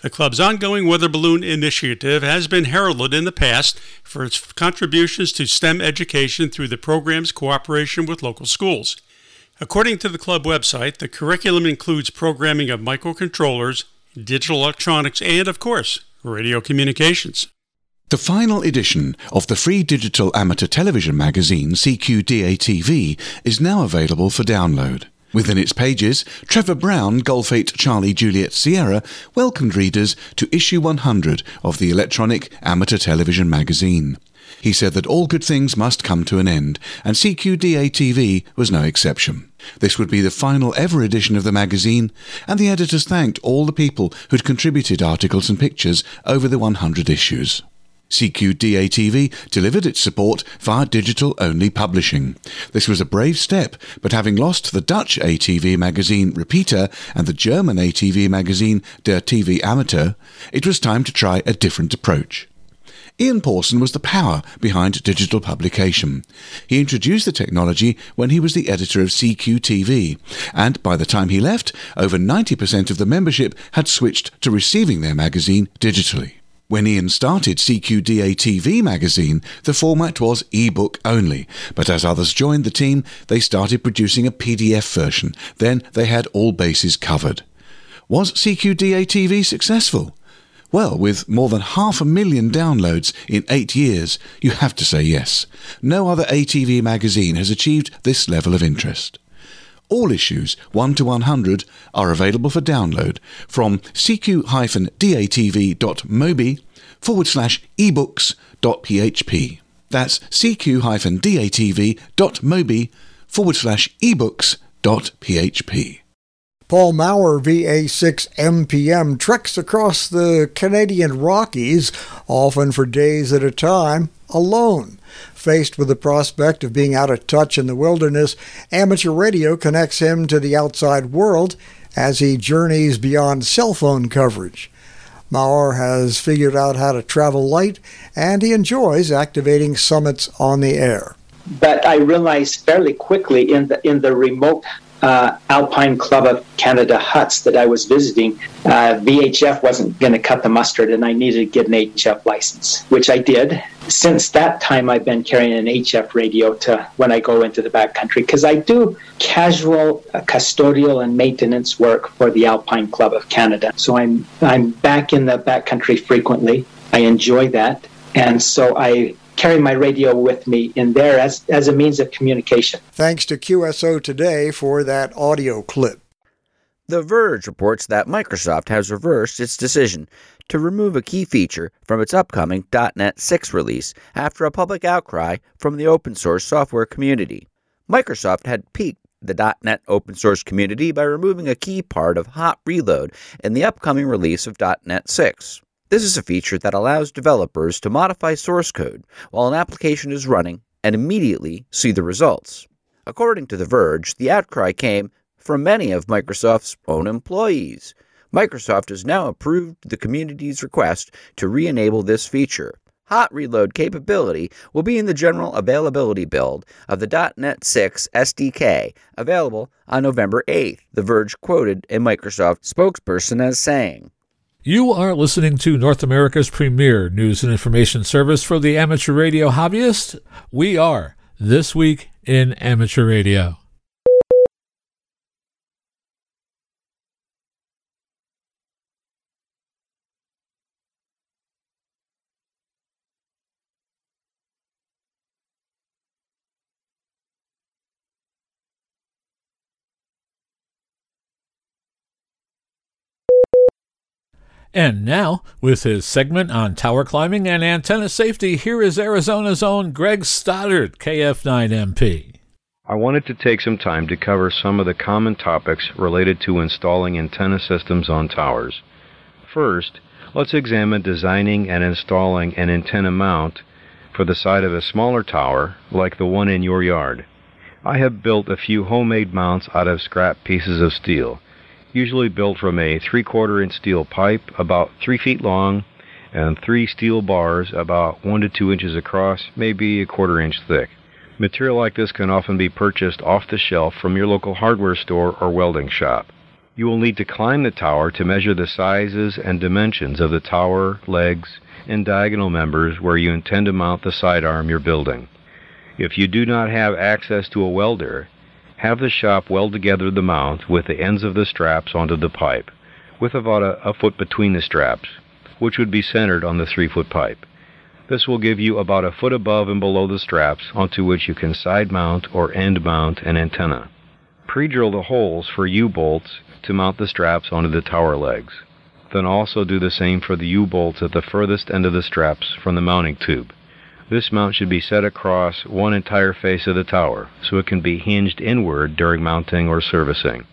The club's ongoing weather balloon initiative has been heralded in the past for its contributions to STEM education through the program's cooperation with local schools. According to the club website, the curriculum includes programming of microcontrollers, digital electronics, and, of course, radio communications. The final edition of the free digital amateur television magazine CQ-DATV is now available for download. Within its pages, Trevor Brown, Golf 8 Charlie Juliet Sierra, welcomed readers to issue 100 of the electronic amateur television magazine. He said that all good things must come to an end, and CQ-DATV was no exception. This would be the final ever edition of the magazine, and the editors thanked all the people who'd contributed articles and pictures over the 100 issues. CQ-DATV delivered its support via digital only publishing. This was a brave step, but having lost the Dutch ATV magazine Repeater and the German ATV magazine Der TV Amateur, it was time to try a different approach. Ian Pawson was the power behind digital publication. He introduced the technology when he was the editor of CQTV, and by the time he left, over 90% of the membership had switched to receiving their magazine digitally. When Ian started CQ-DATV magazine, the format was ebook only, but as others joined the team, they started producing a PDF version. Then they had all bases covered. Was CQ-DATV successful? Well, with more than half a million downloads in eight years, you have to say yes. No other ATV magazine has achieved this level of interest. All issues 1 to 100 are available for download from cq-datv.mobi forward slash ebooks.php. That's cq-datv.mobi forward slash ebooks.php. Paul Maurer, VA6 MPM, treks across the Canadian Rockies, often for days at a time, alone. Faced with the prospect of being out of touch in the wilderness, amateur radio connects him to the outside world as he journeys beyond cell phone coverage. Maurer has figured out how to travel light, and he enjoys activating summits on the air. But I realized fairly quickly in the in the remote uh, Alpine Club of Canada huts that I was visiting, uh, VHF wasn't going to cut the mustard, and I needed to get an HF license, which I did. Since that time, I've been carrying an HF radio to when I go into the backcountry because I do casual uh, custodial and maintenance work for the Alpine Club of Canada. So I'm I'm back in the backcountry frequently. I enjoy that, and so I carry my radio with me in there as, as a means of communication. Thanks to QSO Today for that audio clip. The Verge reports that Microsoft has reversed its decision to remove a key feature from its upcoming .NET 6 release after a public outcry from the open source software community. Microsoft had piqued the .NET open source community by removing a key part of Hot Reload in the upcoming release of .NET 6. This is a feature that allows developers to modify source code while an application is running and immediately see the results. According to The Verge, the outcry came from many of Microsoft's own employees. Microsoft has now approved the community's request to re enable this feature. Hot reload capability will be in the general availability build of the .NET 6 SDK, available on November 8th, The Verge quoted a Microsoft spokesperson as saying. You are listening to North America's premier news and information service for the amateur radio hobbyist. We are This Week in Amateur Radio. And now, with his segment on tower climbing and antenna safety, here is Arizona's own Greg Stoddard, KF9MP. I wanted to take some time to cover some of the common topics related to installing antenna systems on towers. First, let's examine designing and installing an antenna mount for the side of a smaller tower like the one in your yard. I have built a few homemade mounts out of scrap pieces of steel usually built from a three quarter inch steel pipe about three feet long and three steel bars about one to two inches across, maybe a quarter inch thick. Material like this can often be purchased off the shelf from your local hardware store or welding shop. You will need to climb the tower to measure the sizes and dimensions of the tower, legs, and diagonal members where you intend to mount the sidearm you're building. If you do not have access to a welder, have the shop weld together the mount with the ends of the straps onto the pipe, with about a, a foot between the straps, which would be centered on the three foot pipe. This will give you about a foot above and below the straps onto which you can side mount or end mount an antenna. Pre-drill the holes for U-bolts to mount the straps onto the tower legs. Then also do the same for the U-bolts at the furthest end of the straps from the mounting tube. This mount should be set across one entire face of the tower, so it can be hinged inward during mounting or servicing.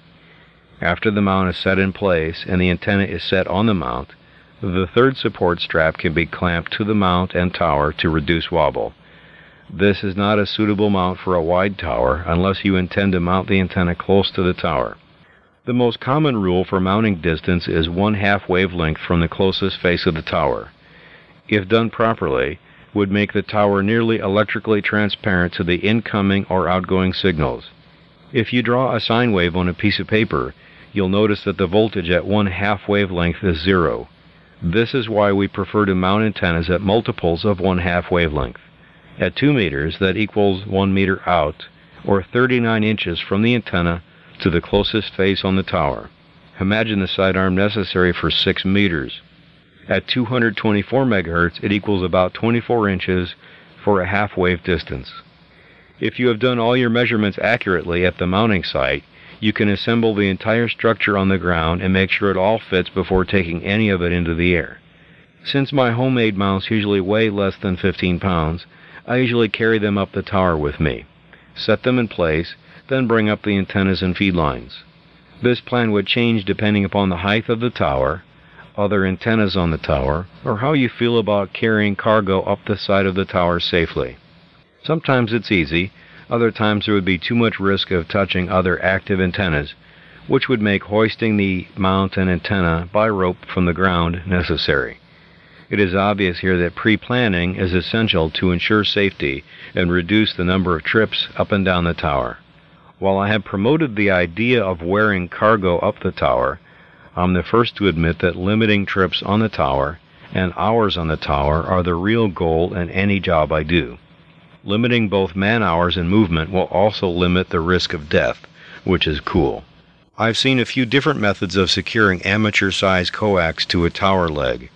After the mount is set in place and the antenna is set on the mount, the third support strap can be clamped to the mount and tower to reduce wobble. This is not a suitable mount for a wide tower unless you intend to mount the antenna close to the tower. The most common rule for mounting distance is one half wavelength from the closest face of the tower. If done properly, would make the tower nearly electrically transparent to the incoming or outgoing signals. If you draw a sine wave on a piece of paper, you'll notice that the voltage at one half wavelength is zero. This is why we prefer to mount antennas at multiples of one half wavelength. At 2 meters, that equals 1 meter out, or 39 inches from the antenna to the closest face on the tower. Imagine the sidearm necessary for 6 meters. At 224 megahertz, it equals about 24 inches for a half wave distance. If you have done all your measurements accurately at the mounting site, you can assemble the entire structure on the ground and make sure it all fits before taking any of it into the air. Since my homemade mounts usually weigh less than 15 pounds, I usually carry them up the tower with me, set them in place, then bring up the antennas and feed lines. This plan would change depending upon the height of the tower, other antennas on the tower, or how you feel about carrying cargo up the side of the tower safely. Sometimes it's easy, other times there would be too much risk of touching other active antennas, which would make hoisting the mount and antenna by rope from the ground necessary. It is obvious here that pre planning is essential to ensure safety and reduce the number of trips up and down the tower. While I have promoted the idea of wearing cargo up the tower, I'm the first to admit that limiting trips on the tower and hours on the tower are the real goal in any job I do. Limiting both man hours and movement will also limit the risk of death, which is cool. I've seen a few different methods of securing amateur size coax to a tower leg.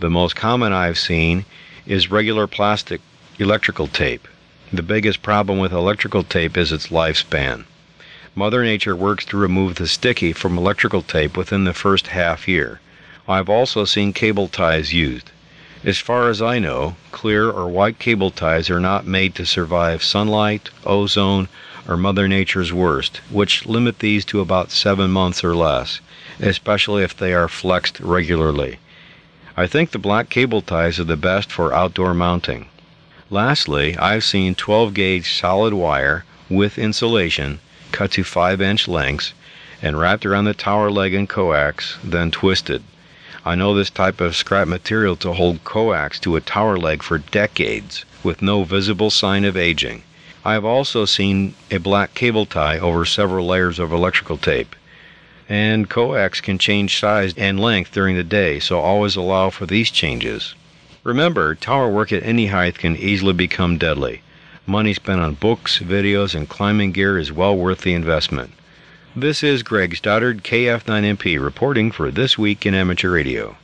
The most common I've seen is regular plastic electrical tape. The biggest problem with electrical tape is its lifespan. Mother Nature works to remove the sticky from electrical tape within the first half year. I've also seen cable ties used. As far as I know, clear or white cable ties are not made to survive sunlight, ozone, or Mother Nature's worst, which limit these to about seven months or less, especially if they are flexed regularly. I think the black cable ties are the best for outdoor mounting. Lastly, I've seen 12 gauge solid wire with insulation cut to 5 inch lengths, and wrapped around the tower leg in coax, then twisted. I know this type of scrap material to hold coax to a tower leg for decades with no visible sign of aging. I have also seen a black cable tie over several layers of electrical tape. And coax can change size and length during the day, so always allow for these changes. Remember, tower work at any height can easily become deadly. Money spent on books, videos, and climbing gear is well worth the investment. This is Greg Stoddard, KF9MP, reporting for This Week in Amateur Radio.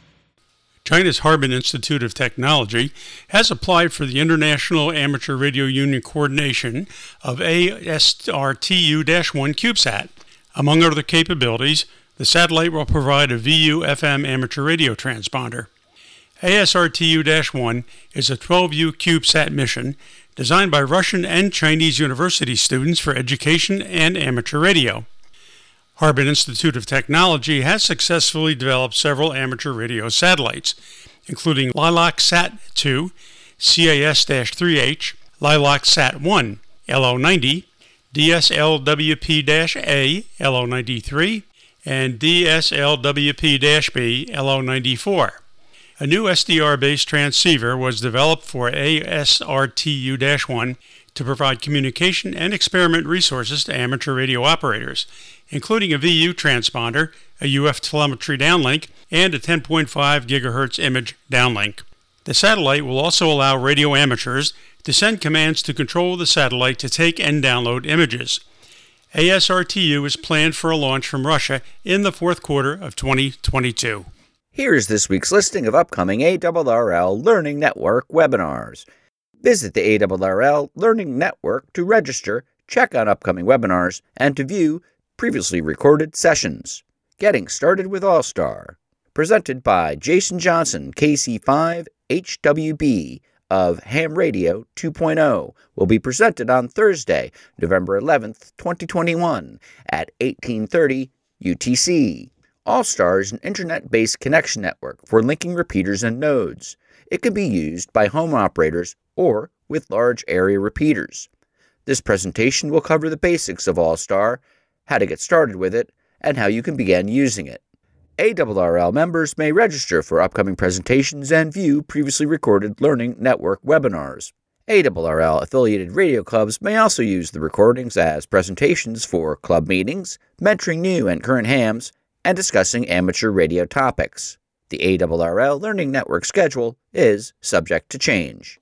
China's Harbin Institute of Technology has applied for the International Amateur Radio Union coordination of ASRTU 1 CubeSat. Among other capabilities, the satellite will provide a VU FM amateur radio transponder. ASRTU 1 is a 12U CubeSat mission designed by Russian and Chinese university students for education and amateur radio. Harbin Institute of Technology has successfully developed several amateur radio satellites, including Lilac Sat 2, CAS 3H, Lilac Sat 1, LO90, DSLWP A, LO93, and DSLWP B, LO94. A new SDR based transceiver was developed for ASRTU 1 to provide communication and experiment resources to amateur radio operators, including a VU transponder, a UF telemetry downlink, and a 10.5 GHz image downlink. The satellite will also allow radio amateurs to send commands to control the satellite to take and download images. ASRTU is planned for a launch from Russia in the fourth quarter of 2022. Here's this week's listing of upcoming ARRL Learning Network webinars. Visit the ARRL Learning Network to register, check on upcoming webinars, and to view previously recorded sessions. Getting started with All Star. Presented by Jason Johnson, KC5 HWB of Ham Radio 2.0 will be presented on Thursday, November 11th, 2021 at 1830 UTC. All-Star is an internet-based connection network for linking repeaters and nodes. It can be used by home operators or with large area repeaters. This presentation will cover the basics of All-Star, how to get started with it, and how you can begin using it. ARRL members may register for upcoming presentations and view previously recorded Learning Network webinars. ARRL affiliated radio clubs may also use the recordings as presentations for club meetings, mentoring new and current hams, and discussing amateur radio topics. The ARRL Learning Network schedule is subject to change.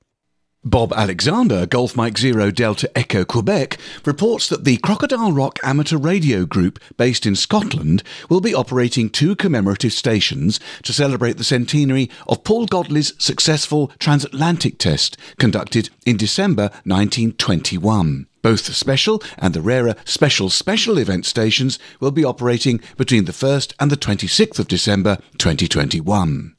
Bob Alexander, Golf Mike Zero Delta Echo Quebec, reports that the Crocodile Rock Amateur Radio Group, based in Scotland, will be operating two commemorative stations to celebrate the centenary of Paul Godley's successful transatlantic test conducted in December 1921. Both the special and the rarer special special event stations will be operating between the 1st and the 26th of December 2021.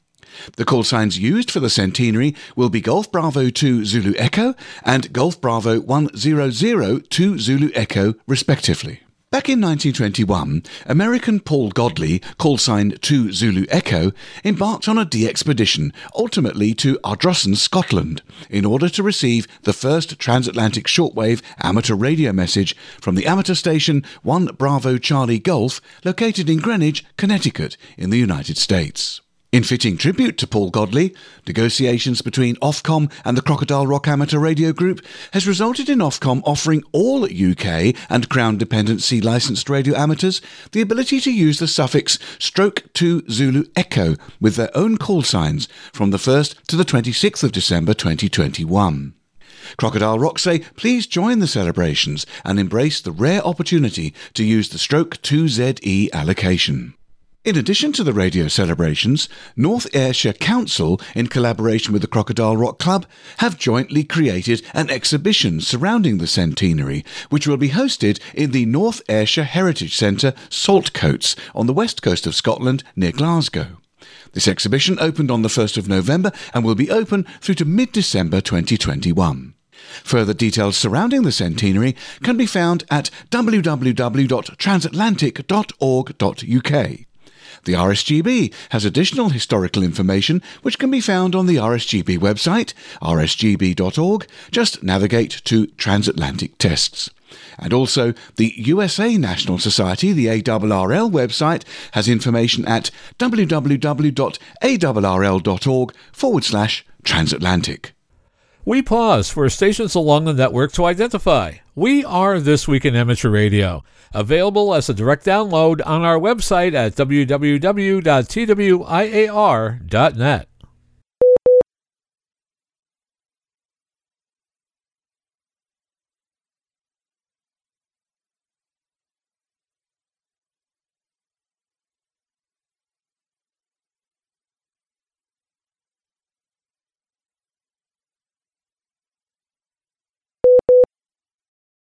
The call signs used for the centenary will be Golf Bravo 2 Zulu Echo and Golf Bravo 100 2 Zulu Echo, respectively. Back in 1921, American Paul Godley, call sign 2 Zulu Echo, embarked on a DXpedition, ultimately to Ardrossan, Scotland, in order to receive the first transatlantic shortwave amateur radio message from the amateur station 1 Bravo Charlie Golf, located in Greenwich, Connecticut, in the United States. In fitting tribute to Paul Godley, negotiations between Ofcom and the Crocodile Rock Amateur Radio Group has resulted in Ofcom offering all UK and Crown dependency licensed radio amateurs the ability to use the suffix stroke 2 Zulu Echo with their own call signs from the 1st to the 26th of December 2021. Crocodile Rock say, please join the celebrations and embrace the rare opportunity to use the stroke 2ZE allocation. In addition to the radio celebrations, North Ayrshire Council, in collaboration with the Crocodile Rock Club, have jointly created an exhibition surrounding the centenary, which will be hosted in the North Ayrshire Heritage Centre, Saltcoats, on the west coast of Scotland near Glasgow. This exhibition opened on the 1st of November and will be open through to mid-December 2021. Further details surrounding the centenary can be found at www.transatlantic.org.uk. The RSGB has additional historical information which can be found on the RSGB website, rsgb.org. Just navigate to Transatlantic Tests. And also, the USA National Society, the ARRL website, has information at www.arrl.org forward slash transatlantic. We pause for stations along the network to identify. We are This Week in Amateur Radio, available as a direct download on our website at www.twiar.net.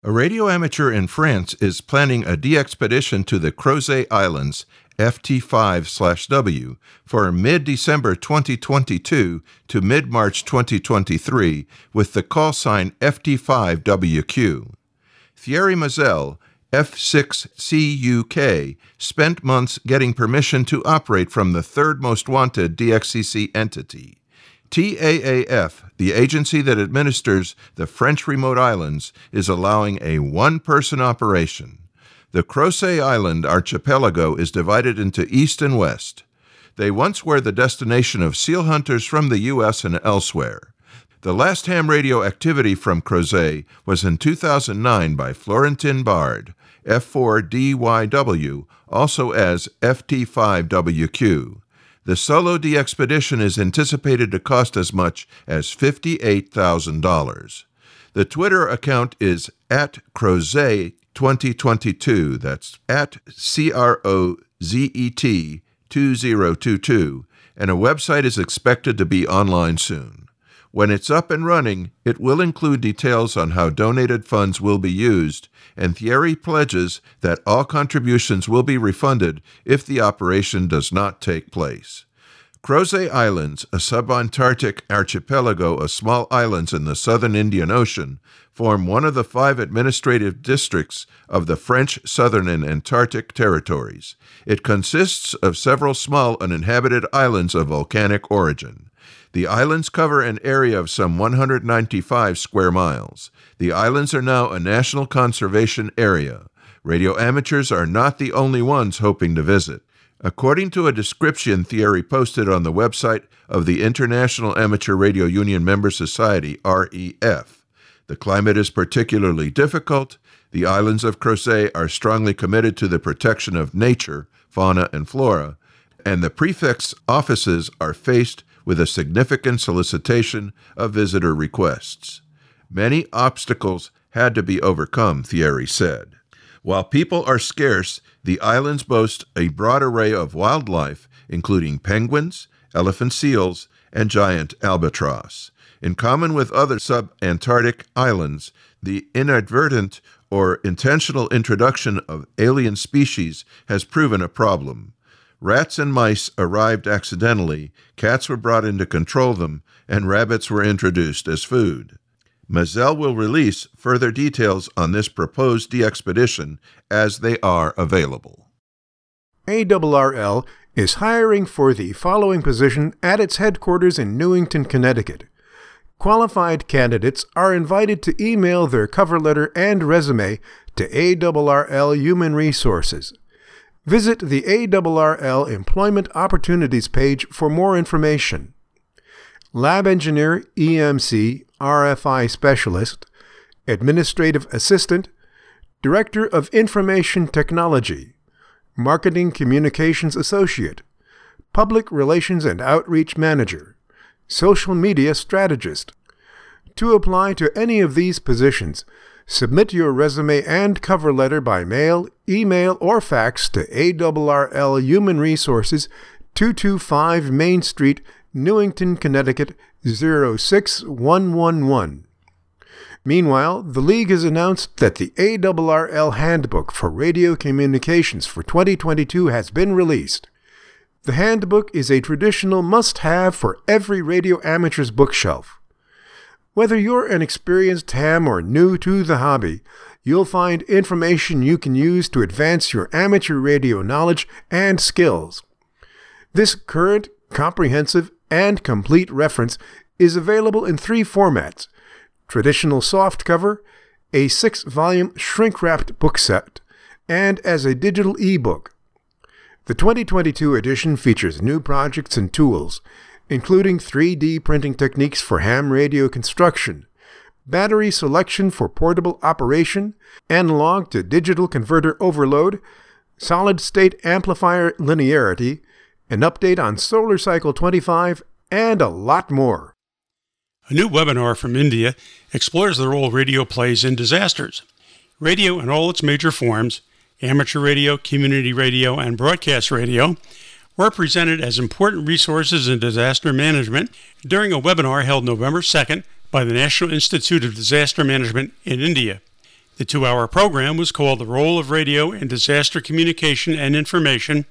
A radio amateur in France is planning a DXpedition to the Crozet Islands, FT5/W, for mid-December 2022 to mid-March 2023 with the call sign FT5WQ. Thierry Mazel, F6CUK, spent months getting permission to operate from the third most wanted DXCC entity. TAAF, the agency that administers the French remote islands, is allowing a one person operation. The Crozet Island archipelago is divided into east and west. They once were the destination of seal hunters from the U.S. and elsewhere. The last ham radio activity from Crozet was in 2009 by Florentin Bard, F4DYW, also as FT5WQ. The solo DXpedition is anticipated to cost as much as $58,000. The Twitter account is at Crozet 2022. That's at C R O Z E T 2022. And a website is expected to be online soon. When it's up and running, it will include details on how donated funds will be used, and Thierry pledges that all contributions will be refunded if the operation does not take place. Crozet Islands, a subantarctic archipelago of small islands in the southern Indian Ocean, form one of the five administrative districts of the French Southern and Antarctic Territories. It consists of several small uninhabited islands of volcanic origin. The islands cover an area of some 195 square miles. The islands are now a national conservation area. Radio amateurs are not the only ones hoping to visit. According to a description Thierry posted on the website of the International Amateur Radio Union Member Society, REF, the climate is particularly difficult. The islands of Crozet are strongly committed to the protection of nature, fauna, and flora, and the prefect's offices are faced with a significant solicitation of visitor requests. Many obstacles had to be overcome, Thierry said. While people are scarce, the islands boast a broad array of wildlife, including penguins, elephant seals, and giant albatross. In common with other subantarctic islands, the inadvertent or intentional introduction of alien species has proven a problem. Rats and mice arrived accidentally, cats were brought in to control them, and rabbits were introduced as food. Mazel will release further details on this proposed DXpedition as they are available. ARRL is hiring for the following position at its headquarters in Newington, Connecticut. Qualified candidates are invited to email their cover letter and resume to ARRL Human Resources. Visit the ARRL Employment Opportunities page for more information. Lab Engineer, EMC, RFI Specialist, Administrative Assistant, Director of Information Technology, Marketing Communications Associate, Public Relations and Outreach Manager, Social Media Strategist. To apply to any of these positions, submit your resume and cover letter by mail, email, or fax to ARRL Human Resources, 225 Main Street, Newington, Connecticut 06111. Meanwhile, the League has announced that the ARRL Handbook for Radio Communications for 2022 has been released. The handbook is a traditional must have for every radio amateur's bookshelf. Whether you're an experienced ham or new to the hobby, you'll find information you can use to advance your amateur radio knowledge and skills. This current, comprehensive, and complete reference is available in three formats traditional softcover, a six volume shrink wrapped book set, and as a digital e-book. The 2022 edition features new projects and tools, including 3D printing techniques for ham radio construction, battery selection for portable operation, analog to digital converter overload, solid state amplifier linearity, an update on Solar Cycle 25, and a lot more. A new webinar from India explores the role radio plays in disasters. Radio in all its major forms amateur radio, community radio, and broadcast radio were presented as important resources in disaster management during a webinar held November 2nd by the National Institute of Disaster Management in India. The two hour program was called The Role of Radio in Disaster Communication and Information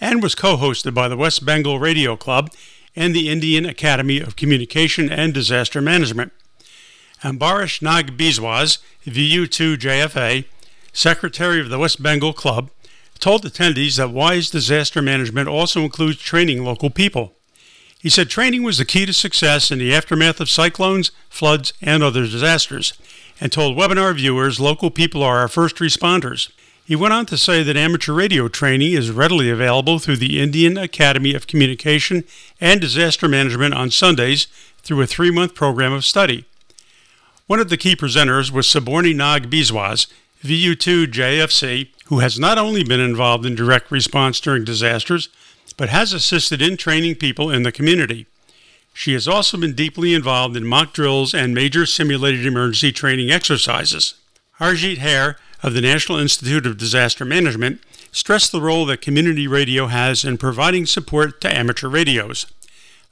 and was co hosted by the West Bengal Radio Club and the Indian Academy of Communication and Disaster Management. Ambarish Nag Biswas, VU2JFA, Secretary of the West Bengal Club, told attendees that wise disaster management also includes training local people. He said training was the key to success in the aftermath of cyclones, floods, and other disasters, and told webinar viewers local people are our first responders. He went on to say that amateur radio training is readily available through the Indian Academy of Communication and Disaster Management on Sundays through a three month program of study. One of the key presenters was Saborni Nag Biswas, VU2 JFC, who has not only been involved in direct response during disasters, but has assisted in training people in the community. She has also been deeply involved in mock drills and major simulated emergency training exercises. Harjeet Hare of the National Institute of Disaster Management stressed the role that community radio has in providing support to amateur radios.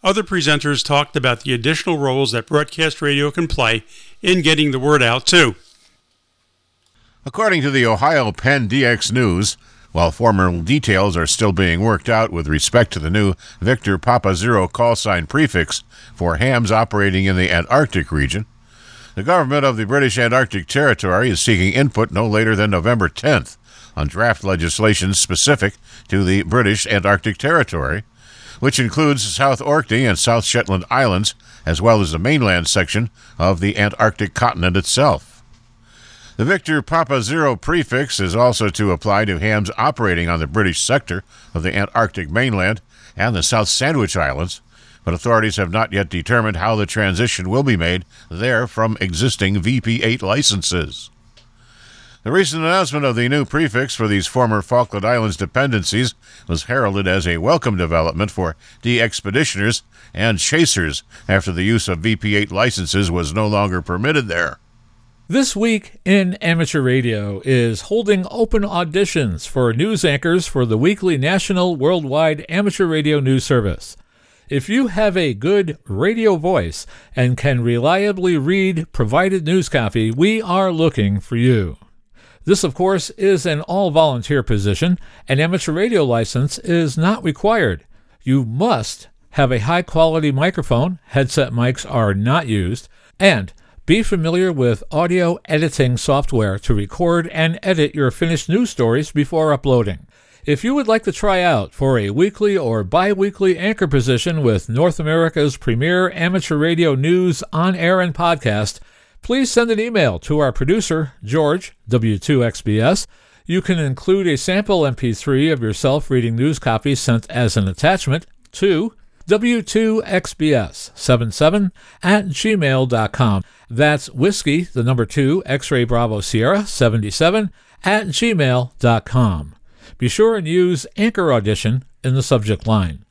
Other presenters talked about the additional roles that broadcast radio can play in getting the word out, too. According to the Ohio Penn DX News, while formal details are still being worked out with respect to the new Victor Papa Zero call sign prefix for hams operating in the Antarctic region, the government of the British Antarctic Territory is seeking input no later than November 10th on draft legislation specific to the British Antarctic Territory, which includes South Orkney and South Shetland Islands, as well as the mainland section of the Antarctic continent itself. The Victor Papa Zero prefix is also to apply to hams operating on the British sector of the Antarctic mainland and the South Sandwich Islands, but authorities have not yet determined how the transition will be made there from existing VP8 licenses. The recent announcement of the new prefix for these former Falkland Islands dependencies was heralded as a welcome development for DXpeditioners and chasers after the use of VP8 licenses was no longer permitted there. This week in amateur radio is holding open auditions for news anchors for the weekly national worldwide amateur radio news service. If you have a good radio voice and can reliably read provided news copy, we are looking for you. This, of course, is an all volunteer position. An amateur radio license is not required. You must have a high quality microphone, headset mics are not used, and be familiar with audio editing software to record and edit your finished news stories before uploading. If you would like to try out for a weekly or bi weekly anchor position with North America's premier amateur radio news on air and podcast, please send an email to our producer, George, W2XBS. You can include a sample MP3 of yourself reading news copy sent as an attachment to W2XBS77 at gmail.com. That's whiskey, the number 2, X ray Bravo Sierra 77 at gmail.com. Be sure and use Anchor Audition in the subject line.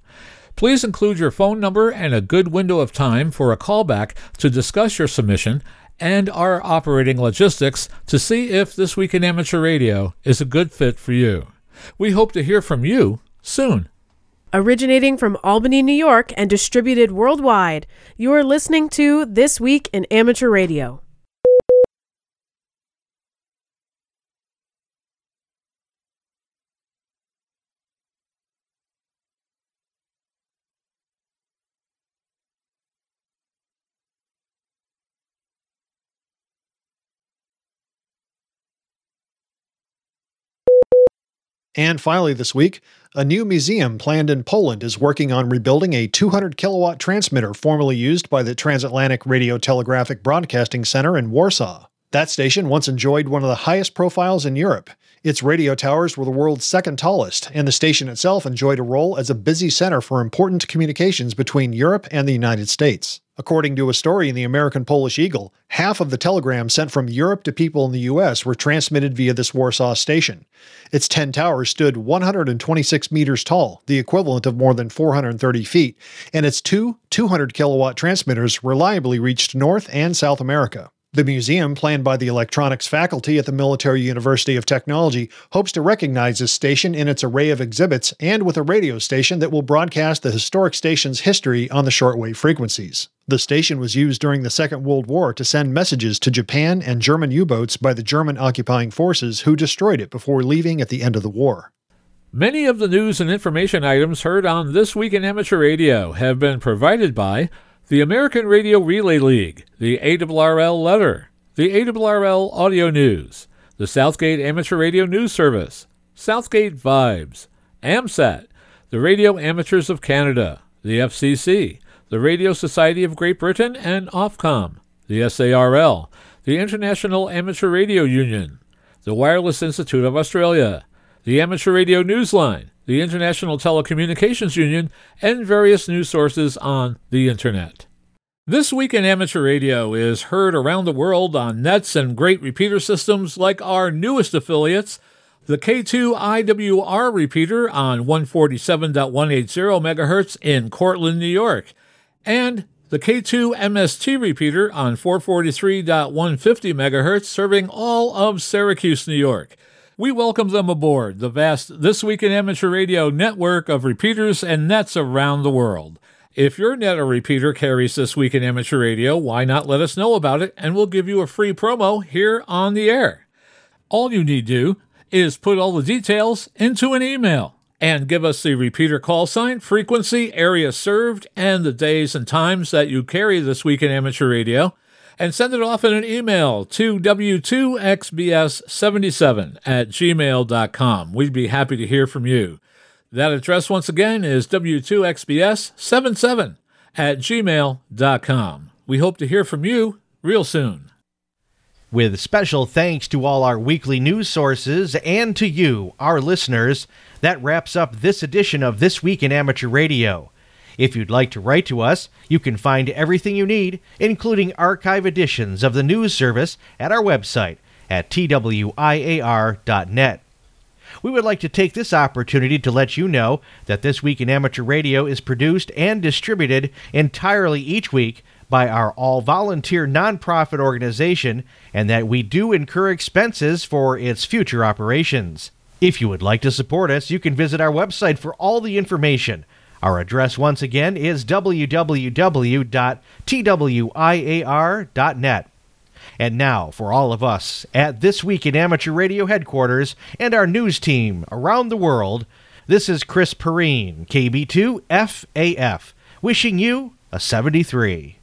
Please include your phone number and a good window of time for a callback to discuss your submission and our operating logistics to see if This Week in Amateur Radio is a good fit for you. We hope to hear from you soon. Originating from Albany, New York, and distributed worldwide, you are listening to This Week in Amateur Radio. And finally, this week, a new museum planned in Poland is working on rebuilding a 200 kilowatt transmitter formerly used by the Transatlantic Radio Telegraphic Broadcasting Center in Warsaw. That station once enjoyed one of the highest profiles in Europe. Its radio towers were the world's second tallest, and the station itself enjoyed a role as a busy center for important communications between Europe and the United States. According to a story in the American Polish Eagle, half of the telegrams sent from Europe to people in the US were transmitted via this Warsaw station. Its 10 towers stood 126 meters tall, the equivalent of more than 430 feet, and its two 200 kilowatt transmitters reliably reached North and South America. The museum, planned by the electronics faculty at the Military University of Technology, hopes to recognize this station in its array of exhibits and with a radio station that will broadcast the historic station's history on the shortwave frequencies. The station was used during the Second World War to send messages to Japan and German U boats by the German occupying forces who destroyed it before leaving at the end of the war. Many of the news and information items heard on This Week in Amateur Radio have been provided by the American Radio Relay League, the ARRL Letter, the ARRL Audio News, the Southgate Amateur Radio News Service, Southgate Vibes, AMSAT, the Radio Amateurs of Canada, the FCC, the Radio Society of Great Britain, and Ofcom, the SARL, the International Amateur Radio Union, the Wireless Institute of Australia, the Amateur Radio Newsline, the International Telecommunications Union, and various news sources on the Internet. This Week in Amateur Radio is heard around the world on nets and great repeater systems like our newest affiliates, the K2IWR repeater on 147.180 MHz in Cortland, New York, and the K2 MST repeater on 443.150 MHz serving all of Syracuse, New York. We welcome them aboard the vast This Week in Amateur Radio network of repeaters and nets around the world. If your net or repeater carries This Week in Amateur Radio, why not let us know about it and we'll give you a free promo here on the air. All you need to do is put all the details into an email and give us the repeater call sign, frequency, area served, and the days and times that you carry This Week in Amateur Radio and send it off in an email to w2xbs77 at gmail.com. We'd be happy to hear from you. That address, once again, is w2xbs77 at gmail.com. We hope to hear from you real soon. With special thanks to all our weekly news sources and to you, our listeners, that wraps up this edition of This Week in Amateur Radio. If you'd like to write to us, you can find everything you need, including archive editions of the news service, at our website at twiar.net. We would like to take this opportunity to let you know that This Week in Amateur Radio is produced and distributed entirely each week by our all volunteer nonprofit organization and that we do incur expenses for its future operations. If you would like to support us, you can visit our website for all the information. Our address, once again, is www.twiar.net. And now, for all of us at This Week in Amateur Radio headquarters and our news team around the world, this is Chris Perrine, KB2FAF, wishing you a 73.